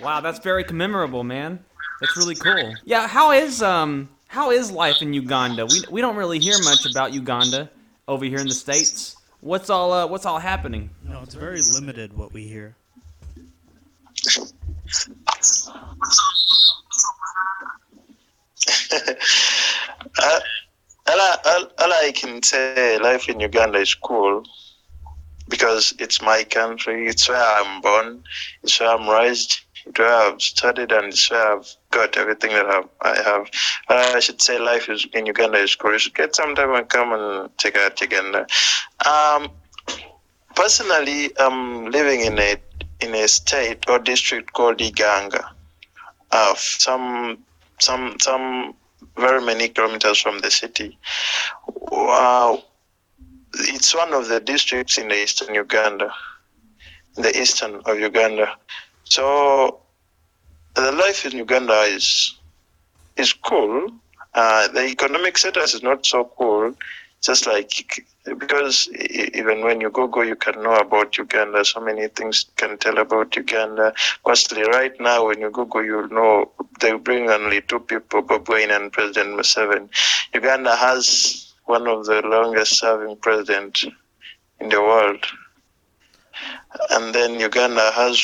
Wow, that's very commemorable, man. That's really cool. Yeah, how is um how is life in Uganda? We we don't really hear much about Uganda over here in the states. What's all uh, what's all happening? No, it's very limited what we hear. All, I, all, all I can say, life in Uganda is cool because it's my country. It's where I'm born. It's where I'm raised. It's where I've studied, and it's where I've got everything that I've, I have. Uh, I should say, life is in Uganda is cool. You should get some time and come and check out Uganda. Um, personally, I'm living in a in a state or district called Iganga. Uh, some some some very many kilometers from the city. It's one of the districts in the eastern Uganda, in the eastern of Uganda. So the life in Uganda is is cool. Uh, the economic status is not so cool. Just like because even when you Google, you can know about Uganda. So many things can tell about Uganda. Firstly, right now, when you Google, you'll know they bring only two people, Bobi Wine and President Museveni. Uganda has one of the longest serving president in the world. And then Uganda has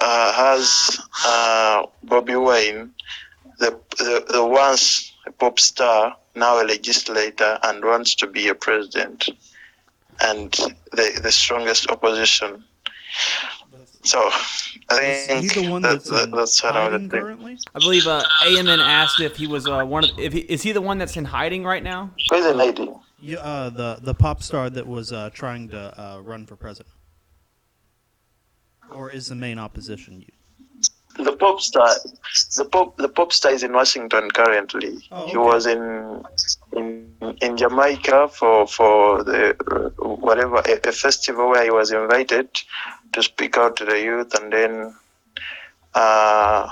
uh, has uh, Bobi Wine, the, the the once pop star, now a legislator, and wants to be a president, and the the strongest opposition. So I think he the one that's, that, in that's what I would hiding think. currently? I believe uh, AMN asked if he was uh, one of if he, is he the one that's in hiding right now? Who's the lady? Yeah, uh, the the pop star that was uh, trying to uh, run for president, or is the main opposition you? The pop star, the pop, the pop star is in Washington currently. Oh, He was in in in Jamaica for for the uh, whatever a, a festival where he was invited to speak out to the youth, and then uh,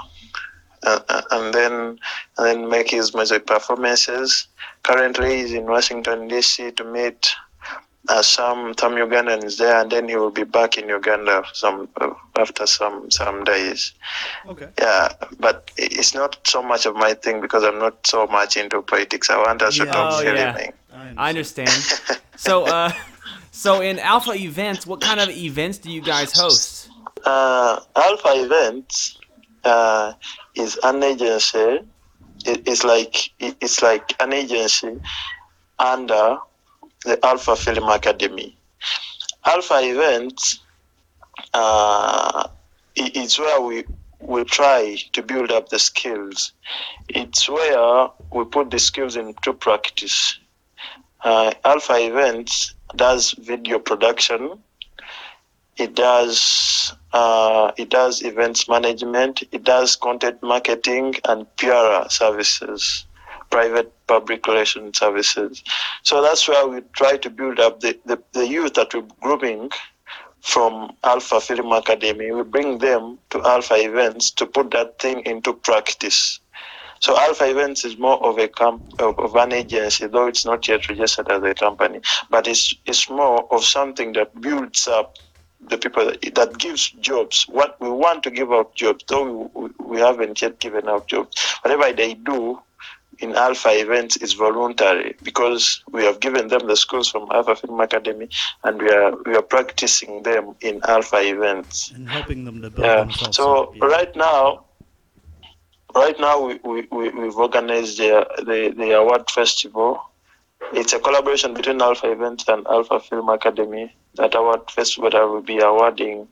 uh, uh, and then and then make his music performances. Currently, he's in Washington D.C. to meet uh, some some Ugandans there, and then he will be back in Uganda some uh, after some some days. Okay. Yeah, but it's not so much of my thing because I'm not so much into politics. I want us to Yeah. talk Oh, yeah. filming. I understand. so uh, so in Alpha events, what kind of events do you guys host? Uh, Alpha Events uh, is an agency. It, it's like it, it's like an agency under the Alpha Film Academy. Alpha Events uh, i- it's where we we try to build up the skills. It's where we put the skills into practice. Uh, Alpha Events does video production. It does uh, it does events management. It does content marketing and PR services, private public relations services. So that's where we try to build up the, the, the youth that we're grooming from Alpha Film Academy. We bring them to Alpha Events to put that thing into practice. So Alpha Events is more of a comp- of, an agency, though it's not yet registered as a company, but it's it's more of something that builds up the people that, that gives jobs. What we want to give out jobs, though we, we haven't yet given out jobs. Whatever they do in Alpha events is voluntary because we have given them the schools from Alpha Film Academy and we are we are practicing them in Alpha events. and helping them to build Yeah. themselves So up. yeah. right now, right now we, we, we we've organized the, the the award festival. It's a collaboration between Alpha Events and Alpha Film Academy. That award festival that will be awarding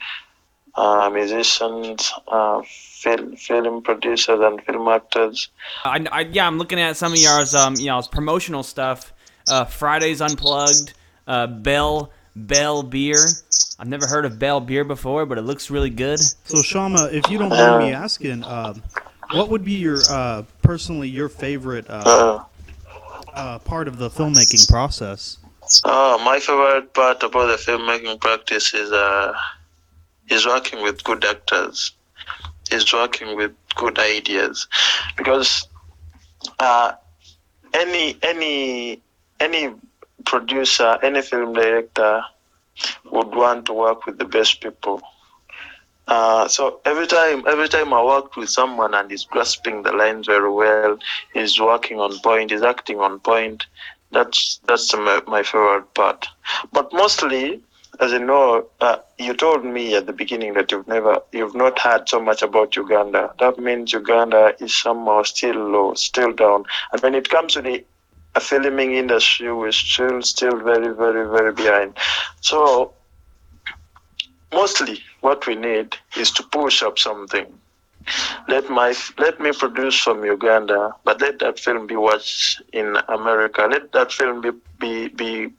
uh, musicians, uh, film film producers, and film actors. I, I, yeah, I'm looking at some of y'all's um, y'all's promotional stuff. Uh, Fridays Unplugged, uh, Bell Bell Beer. I've never heard of Bell Beer before, but it looks really good. So Shama, if you don't mind me asking, um, what would be your uh, personally your favorite uh, Uh, uh, part of the filmmaking process? Oh, my favorite part about the filmmaking practice is uh, is working with good actors, is working with good ideas, because uh, any any any producer, any film director would want to work with the best people. Uh, so every time, every time I work with someone and he's grasping the lines very well, he's working on point, he's acting on point. That's that's my, my favorite part. But mostly, as you know, uh, you told me at the beginning that you've never, you've not heard so much about Uganda. That means Uganda is somehow still low, still down. And when it comes to the filming industry, we're still, still very, very, very behind. So mostly, what we need is to push up something. Let my let me produce from Uganda, but let that film be watched in America. Let that film be be be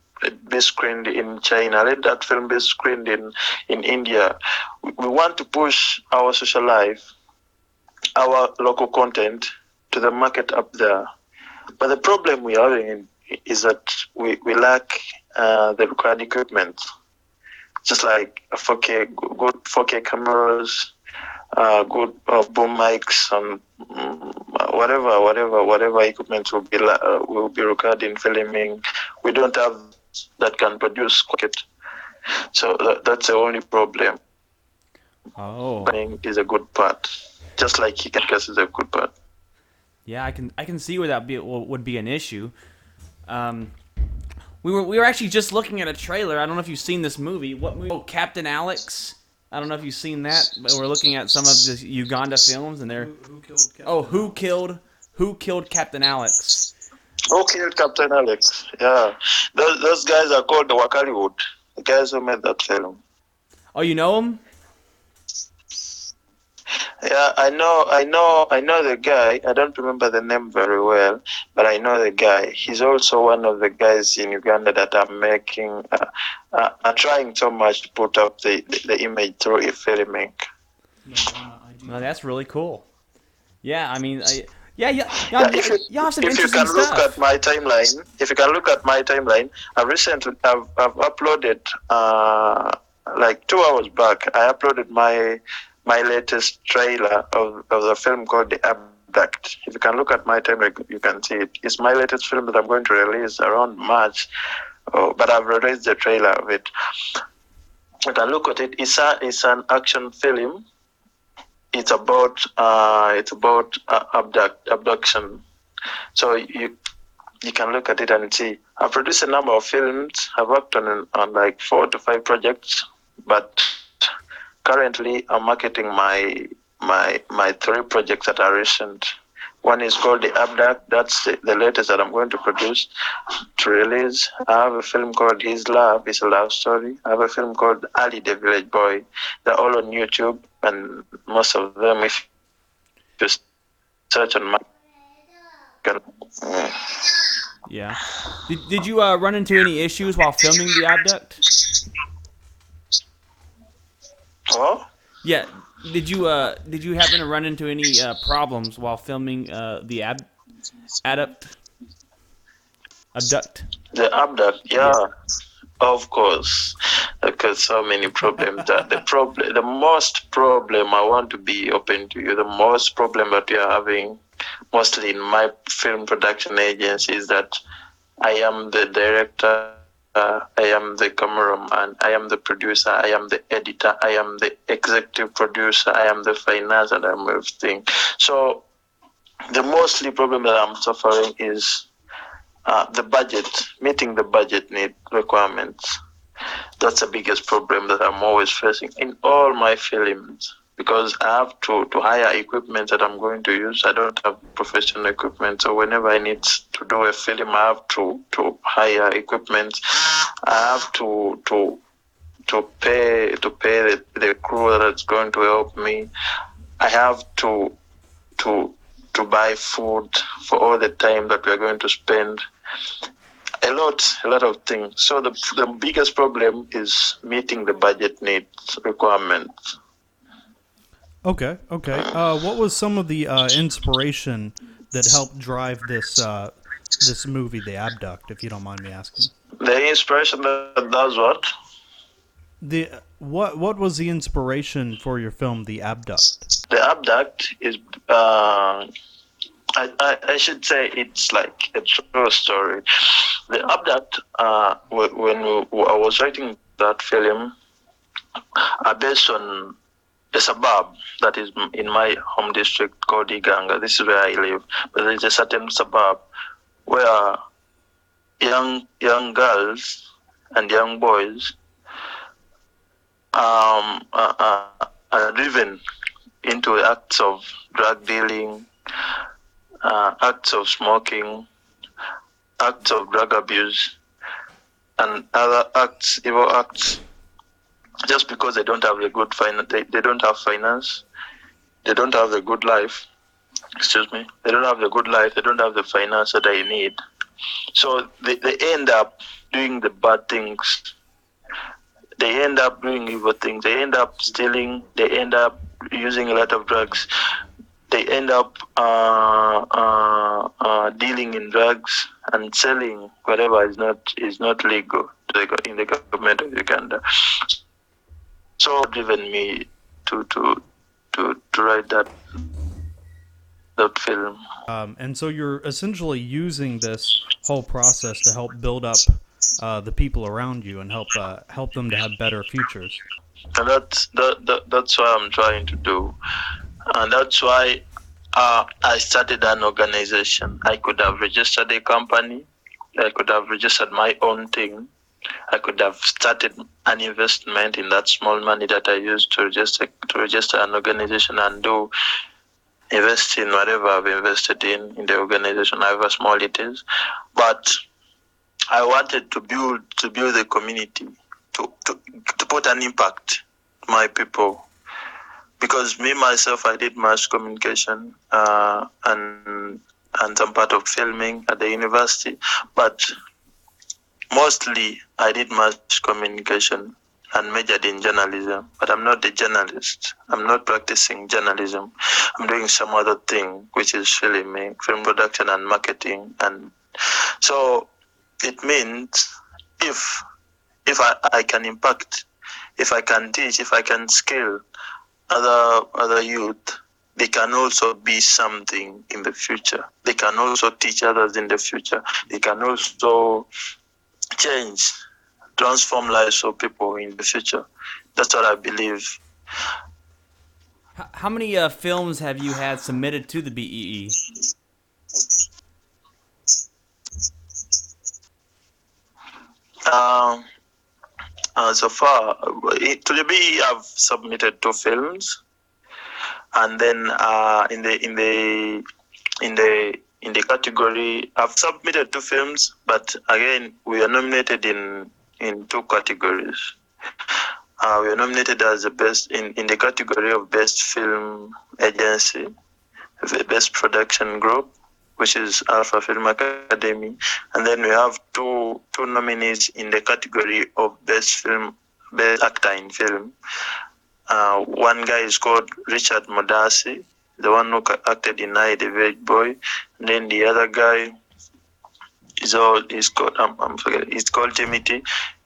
be screened in China. Let that film be screened in, in India. We, want to push our social life, our local content to the market up there. But the problem we are having is that we, we lack uh, the required equipment, just like 4K, good 4K cameras, uh, good uh, boom mics, and um, whatever, whatever, whatever equipment will be uh, will be required in filming. We don't have that can produce cricket. So that, that's the only problem. Oh. Playing is a good part, just like Kikas is a good part. Yeah, I can I can see where that be, would be an issue. Um, we were we were actually just looking at a trailer. I don't know if you've seen this movie. What movie? Oh, Captain Alex. I don't know if you've seen that, but we're looking at some of the Uganda films, and they're Who, who killed Captain oh, who killed who killed Captain Alex? Who killed Captain Alex? Yeah, those, those guys are called the Wakaliwood. The guys who made that film. Oh, you know him? Yeah, I know, I know, I know the guy. I don't remember the name very well, but I know the guy. He's also one of the guys in Uganda that are making, uh, uh, are trying so much to put up the, the, the image through a filming. Well, that's really cool. Yeah, I mean, I, yeah, yeah, Yeah, yeah, if you, you have some if you can look at my timeline, if you can look at my timeline, I've recently I've, I've uploaded uh, like two hours back. I uploaded my my latest trailer of, of the film called The Abduct. If you can look at my timeline, you can see it. It's my latest film that I'm going to release around March, oh, but I've released the trailer of it. You can look at it. It's a it's an action film it's about uh, it's about uh, abduct, abduction. So you you can look at it and see. I've produced a number of films. I've worked on on like four to five projects, but currently I'm marketing my my my three projects that are recent. One is called The Abduct. That's the, the latest that I'm going to produce to release. I have a film called His Love. It's a love story. I have a film called Ali the Village Boy. They're all on YouTube, and most of them, if you search on my. Yeah. Did, did you uh, run into any issues while filming the abduct? Oh, Yeah. Did you uh did you happen to run into any uh, problems while filming uh the ab adduct abduct? the abduct, yeah, of course, because so many problems. that the problem, the most problem I want to be open to you. The most problem that we are having, mostly in my film production agency, is that I am the director. Uh, I am the cameraman. I am the producer. I am the editor. I am the executive producer. I am the finance, and I'm everything. So, the mostly problem that I'm suffering is uh, the budget, meeting the budget need requirements. That's the biggest problem that I'm always facing in all my films because I have to, to hire equipment that I'm going to use. I don't have professional equipment, so whenever I need to do a film, I have to, to hire equipment. I have to to to pay to pay the, the crew that's going to help me. I have to to to buy food for all the time that we are going to spend. A lot, a lot of things. So the the biggest problem is meeting the budget needs requirements. Okay, okay. Uh, what was some of the uh, inspiration that helped drive this uh, this movie, The Abduct, if you don't mind me asking? The inspiration that does what? The what what was the inspiration for your film, The Abduct? The abduct is, uh, I, I, I should say it's like a true story. The abduct, uh, wh- when I was writing that film, are based on a suburb that is in my home district called Iganga. This is where I live. But there's a certain suburb where young young girls and young boys um, driven into acts of drug dealing, uh, acts of smoking, acts of drug abuse, and other acts, evil acts, just because they don't have the good finance, they, they don't have finance, they don't have a good life. Excuse me. They don't have the good life. They don't have the finance that they need. So they, they end up doing the bad things. They end up doing evil things. They end up stealing. They end up using a lot of drugs. They end up uh, uh, uh, dealing in drugs and selling whatever is not is not legal in the government of Uganda. So driven me to to to to write that that film. Um, and so you're essentially using this whole process to help build up uh, the people around you and help uh, help them to have better futures. and that's that, that that's what I'm trying to do, and that's why uh, I started an organization. I could have registered a company, I could have registered my own thing, I could have started an investment in that small money that I used to register to register an organization and do invest in whatever I've invested in in the organization, however small it is, but I wanted to build to build a community to, to, to put an impact my people. Because me myself I did mass communication uh, and and some part of filming at the university but mostly I did mass communication and majored in journalism. But I'm not a journalist. I'm not practicing journalism. I'm doing some other thing which is filming film production and marketing and so it means if if I, I can impact, if I can teach, if I can skill other other youth, they can also be something in the future. They can also teach others in the future. They can also change, transform lives of people in the future. That's what I believe. How many uh, films have you had submitted to the BEE? Um, uh, so far, uh, to the I've submitted two films, and then uh, in the in the in the in the category, I've submitted two films, but again, we are nominated in in two categories. Uh, we are nominated as the best in, in the category of best film agency, the best production group, which is Alpha Film Academy, and then we have two two nominees in the category of best film, best actor in film. Uh, one guy is called Richard Modasi, the one who acted in Ali the Village Boy. And then the other guy is all is called I'm, I'm forgetting. It's called Timothy.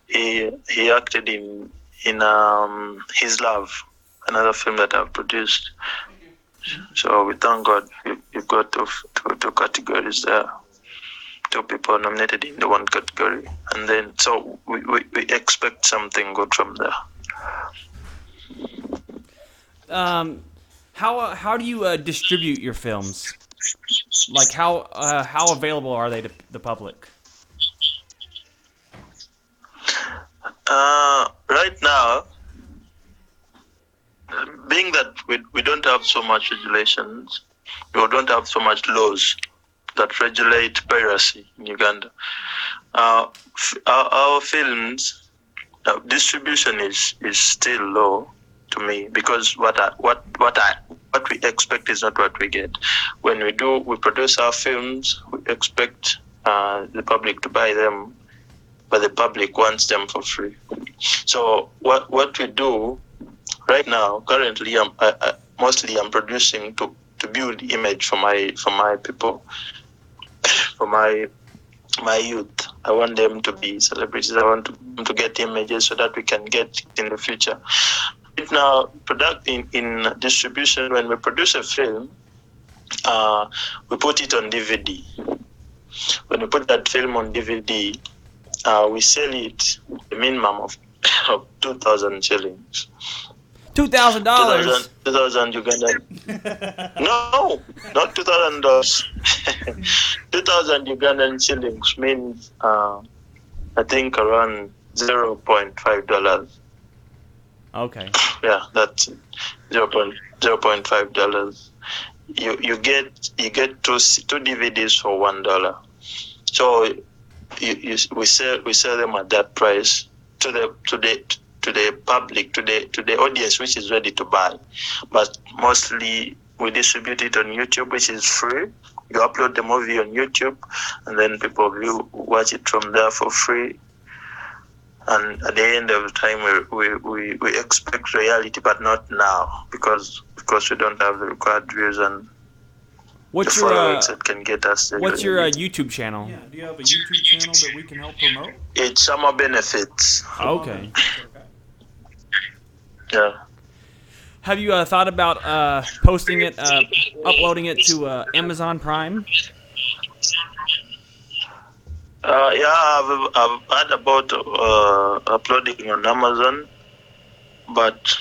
He he acted in in um His Love, another film that I've produced. So we thank God we, we've got two, two, two categories there. Two people nominated in the one category. And then, so we, we, we expect something good from there. Um, how uh, how do you uh, distribute your films? Like how uh, how available are they to the public? Uh, right now, being that we, we don't have so much regulations, we don't have so much laws that regulate piracy in Uganda. Uh, our, our films uh, distribution is, is still low to me because what I, what what I what we expect is not what we get. When we do we produce our films, we expect uh, the public to buy them but the public wants them for free. So what what we do right now, currently, I'm I, I, mostly I'm producing to, to build image for my for my people, for my my youth, I want them to be celebrities. I want to, to get images so that we can get in the future. Right now, product in, in distribution, when we produce a film, uh, we put it on DVD. When we put that film on DVD, uh, we sell it a minimum of, of 2,000 shillings. Two thousand dollars. 2,000 Ugandan. no, not 2,000 dollars. 2,000 Ugandan shillings means, uh, I think, around 0.5 dollars. Okay. Yeah, that's it. 0.05 dollars. You you get you get two two DVDs for one dollar. So you, you we sell we sell them at that price to the to the to the public to the to the audience which is ready to buy. But mostly we distribute it on YouTube, which is free. You upload the movie on YouTube, and then people view watch it from there for free and at the end of the time we, we, we, we expect reality but not now because because we don't have the required views and What's the your uh, that can get us the What's your uh. YouTube channel? Yeah. Do you have a YouTube channel that we can help promote? it's Shama Benefits Okay. Yeah Have you uh, thought about uh, posting it, uh, uploading it to uh, Amazon Prime? uh, yeah I've, I've heard about uh, uploading on amazon but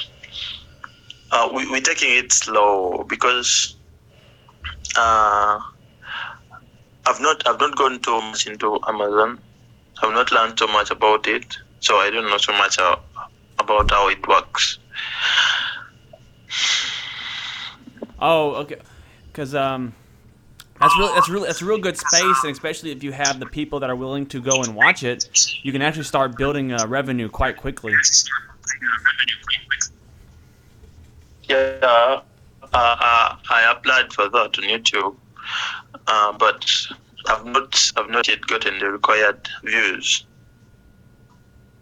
we, we're taking it slow because I've not I've not gone too much into Amazon. I've not learned too much about it, so I don't know so much about how it works. Oh, okay. Because um, that's really that's really that's a real good space, and especially if you have the people that are willing to go and watch it, you can actually start building uh, revenue quite quickly. Yeah, uh, uh, I applied for that on YouTube, uh, but I've not I've not yet gotten the required views,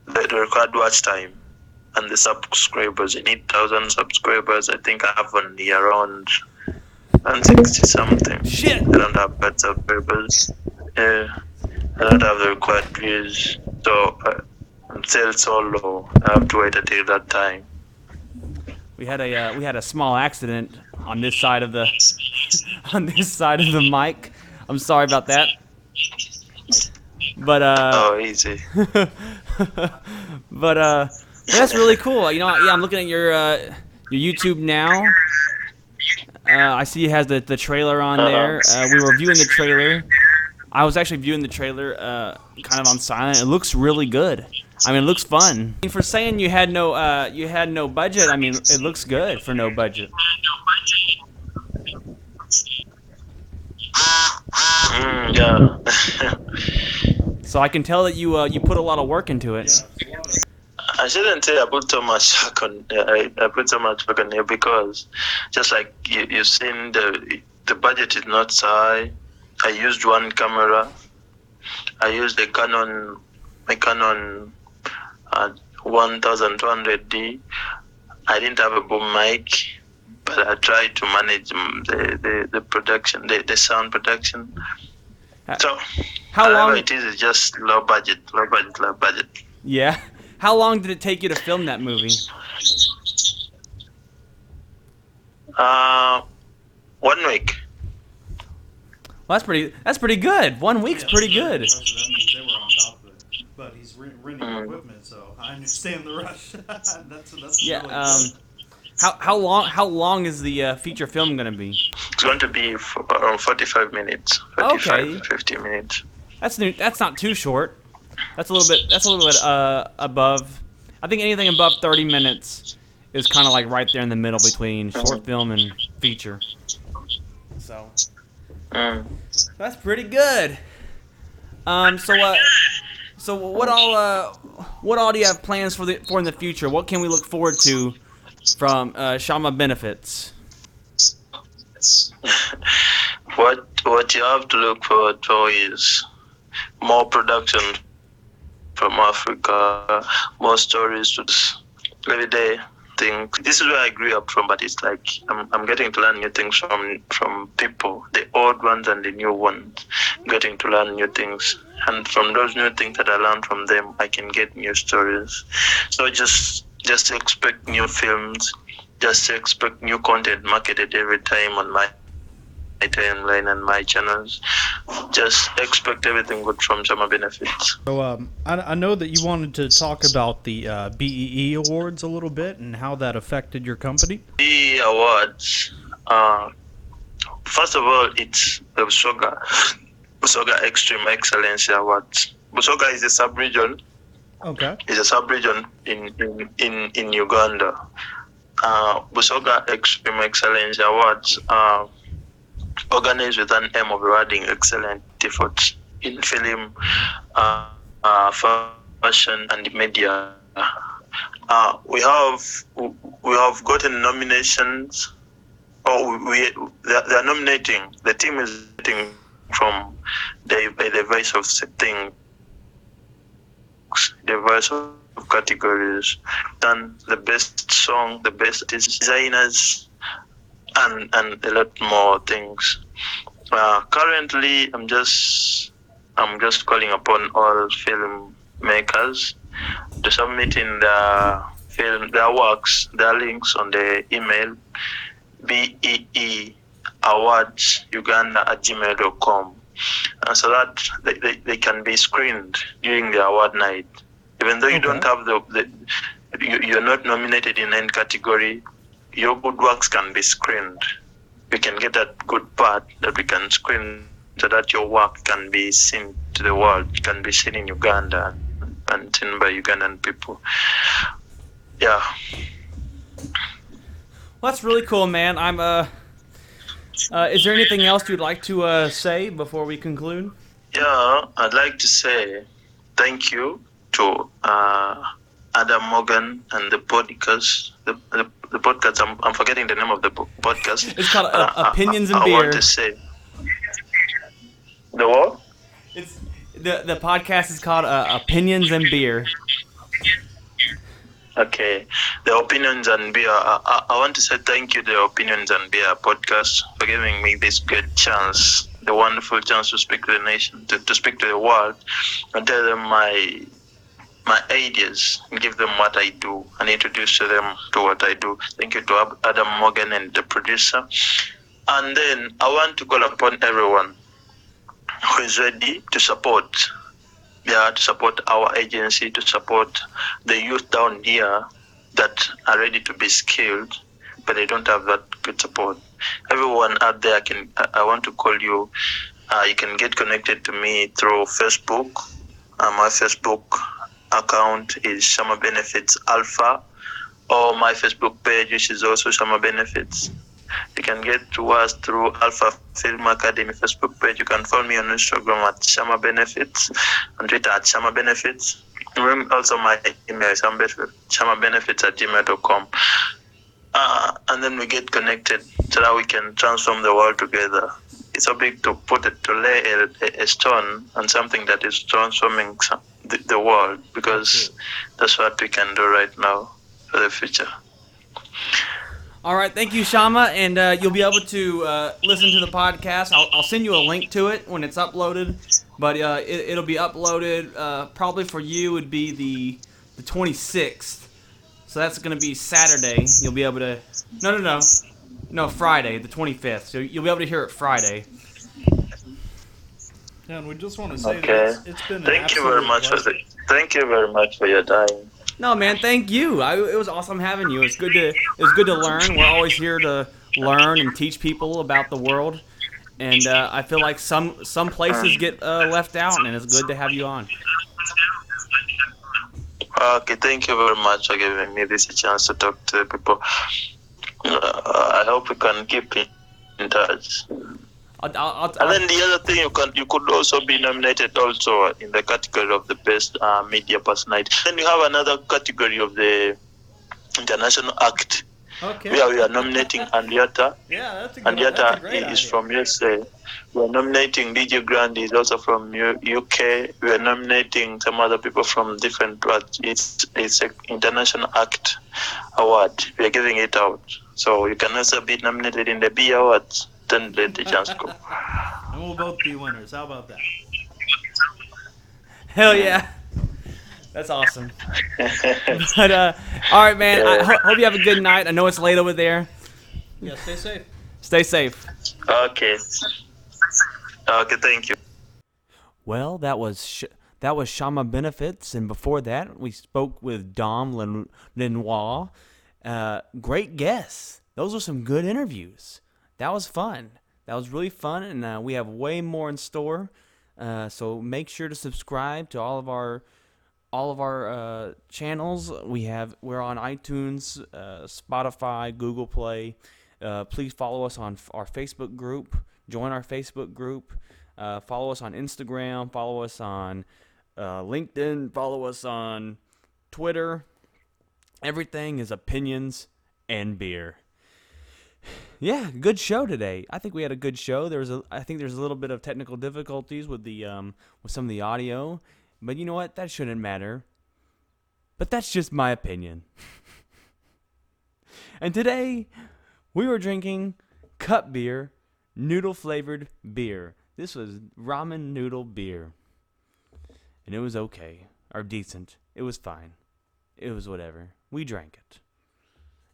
the, the required watch time, and the subscribers. I need thousand subscribers. I think I have only around around sixty something. Shit. I don't have bad subscribers. Yeah, I don't have the required views, so uh, I'm still solo. I have to wait until that time. We had a uh, we had a small accident on this side of the on this side of the mic. I'm sorry about that. But uh. Oh, easy. but uh, that's really cool. You know, yeah, I'm looking at your uh, your YouTube now. Uh, I see it has the, the trailer on there. Uh, we were viewing the trailer. I was actually viewing the trailer uh, kind of on silent. It looks really good. I mean, it looks fun. And for saying you had no uh, you had no budget, I mean, it looks good for no budget. Mm, yeah. So I can tell that you uh, you put a lot of work into it. I shouldn't say I put so much work on. I, I put so much work on it because, just like you, you've seen, the the budget is not so high. I used one camera. I used a Canon, my Canon, uh, 1200D. I didn't have a boom mic, but I tried to manage the, the, the production, the, the sound production. Uh, So, How long? it is, it's just low budget, low budget, low budget. Yeah. How long did it take you to film that movie? Uh, one week. Well, that's pretty. That's pretty good. One week's pretty good. They were on top of it. But he's renting Mm. equipment, so I understand the rush. that's that's Yeah. really Um, how how long how long is the uh, feature film gonna be? It's going to be for around 45 minutes. 45, Okay. 50 minutes. That's new. That's not too short. That's a little bit. That's a little bit uh, above. I think anything above 30 minutes is kind of like right there in the middle between short film and feature. So Mm. that's pretty good. Um. So uh. So what all uh what all do you have plans for the for in the future? What can we look forward to from uh, Shama Benefits? what what you have to look forward to is more production from Africa, more stories to this everyday thing. This is where I grew up from, but it's like I'm, I'm getting to learn new things from from people, the old ones and the new ones. getting to learn new things. And from those new things that I learn from them, I can get new stories. So just just expect new films, just expect new content marketed every time on my my timeline and my channels. Just expect everything good from Shama Benefits. So um, I, I know that you wanted to talk about the uh, BEE awards a little bit and how that affected your company. The awards, uh, first of all, it's the Busoga, Busoga Extreme Excellence Awards. Busoga is a sub-region Okay. is a sub-region in, in, in, in Uganda. Uh, Busoga Extreme Excellence Awards are organized with an aim of rewarding excellent efforts in film, uh, uh, fashion, and media. Uh, we have we have gotten nominations. Oh, we they are, they are nominating. The team is nominating from the by the voice of setting diverse of categories done the best song the best designers and and a lot more things uh, currently i'm just i'm just calling upon all filmmakers to submit in their film their works their links on the email bee awards uganda at gmail.com uh, so that they, they, they can be screened during the award night. Even though you Okay. don't have the, the you, you're not nominated in any category, your good works can be screened. We can get that good part that we can screen so that your work can be seen to the world, it can be seen in Uganda and seen by Ugandan people. Yeah. Well, that's really cool, man. I'm uh. Uh, is there anything else you'd like to uh, say before we conclude? Yeah, I'd like to say thank you to uh, Adam Morgan and the podcast. The, the, the podcast, I'm, I'm forgetting the name of the podcast. It's called uh, Opinions and I, I Beer. want to say. The what? It's the the podcast is called uh, Opinions and Beer. Okay. The Opinions and Beer. I, I, I want to say thank you the Opinions and Beer podcast for giving me this good chance, the wonderful chance to speak to the nation, to, to speak to the world, and tell them my my ideas and give them what I do and introduce to them to what I do. Thank you to Adam Morgan and the producer. And then I want to call upon everyone who is ready to support yeah, to support our agency, to support the youth down here that are ready to be skilled, but they don't have that good support. Everyone out there can. I want to call you. Uh, you can get connected to me through Facebook. Uh, my Facebook account is Shama Benefits Alpha, or my Facebook page, which is also Shama Benefits. You can get to us through Alpha Film Academy Facebook page. You can follow me on Instagram at Shama Benefits, on Twitter at Shama Benefits. Also my email is shamabenefits at gmail.com. Uh, and then we get connected so that we can transform the world together. It's a big to put it to lay a, a- a stone on something that is transforming some, the, the world because that's what we can do right now for the future. All right, thank you, Shama, and uh, you'll be able to uh, listen to the podcast. I'll, I'll send you a link to it when it's uploaded, but uh, it, it'll be uploaded uh, probably for you would be the the 26th. So that's going to be Saturday. You'll be able to no no no no Friday the 25th. So you'll be able to hear it Friday. Yeah, and we just want to say Okay. that it's, it's been an Thank you very absolute much for the, thank you very much for your time. No, man, thank you. I, it was awesome having you. It's good to it was good to learn. We're always here to learn and teach people about the world, and uh, I feel like some some places get uh, left out, and it's good to have you on. Okay, thank you very much for giving me this chance to talk to people. Uh, I hope we can keep in in touch. I'll, I'll, And then the other thing, you can you could also be nominated also in the category of the best uh, media personality. Then you have another category of the international act okay. where we are nominating Andiata. Yeah, that's a good. Andiata that's a is idea. from USA. We are nominating DJ Grand is also from U- UK. We are nominating some other people from different parts. It's it's an international act award. We are giving it out, so you can also be nominated in the B awards. Then let the chance go. and we'll both be winners. How about that? Hell yeah. That's awesome. But uh, all right, man. I ho- hope you have a good night. I know it's late over there. Yeah, stay safe. Stay safe. Okay. Okay, thank you. Well, that was sh- that was Shama Benefits, and before that, we spoke with Dom Len- Lenoir. Uh, great guests. Those were some good interviews. That was fun. That was really fun, and uh, we have way more in store. Uh, so make sure to subscribe to all of our all of our uh, channels. We have we're on iTunes, uh, Spotify, Google Play. Uh, please follow us on our Facebook group. Join our Facebook group. Uh, follow us on Instagram. Follow us on LinkedIn. Follow us on Twitter. Everything is opinions and beer. Yeah, good show today. I think we had a good show. There was a, I think there's a little bit of technical difficulties with the um, with some of the audio, but you know what? That shouldn't matter. But that's just my opinion. and today, we were drinking cup beer, noodle flavored beer. This was ramen noodle beer. And it was okay, or decent. It was fine. It was whatever. We drank it.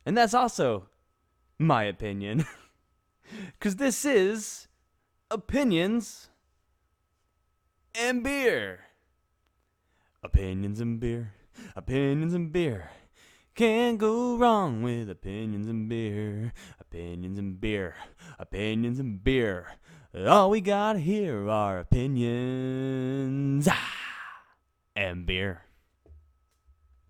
And that's also my opinion. Because this is Opinions and Beer. Opinions and beer. Opinions and beer. Can't go wrong with opinions and beer. Opinions and beer. Opinions and beer. All we got here are opinions ah, and beer.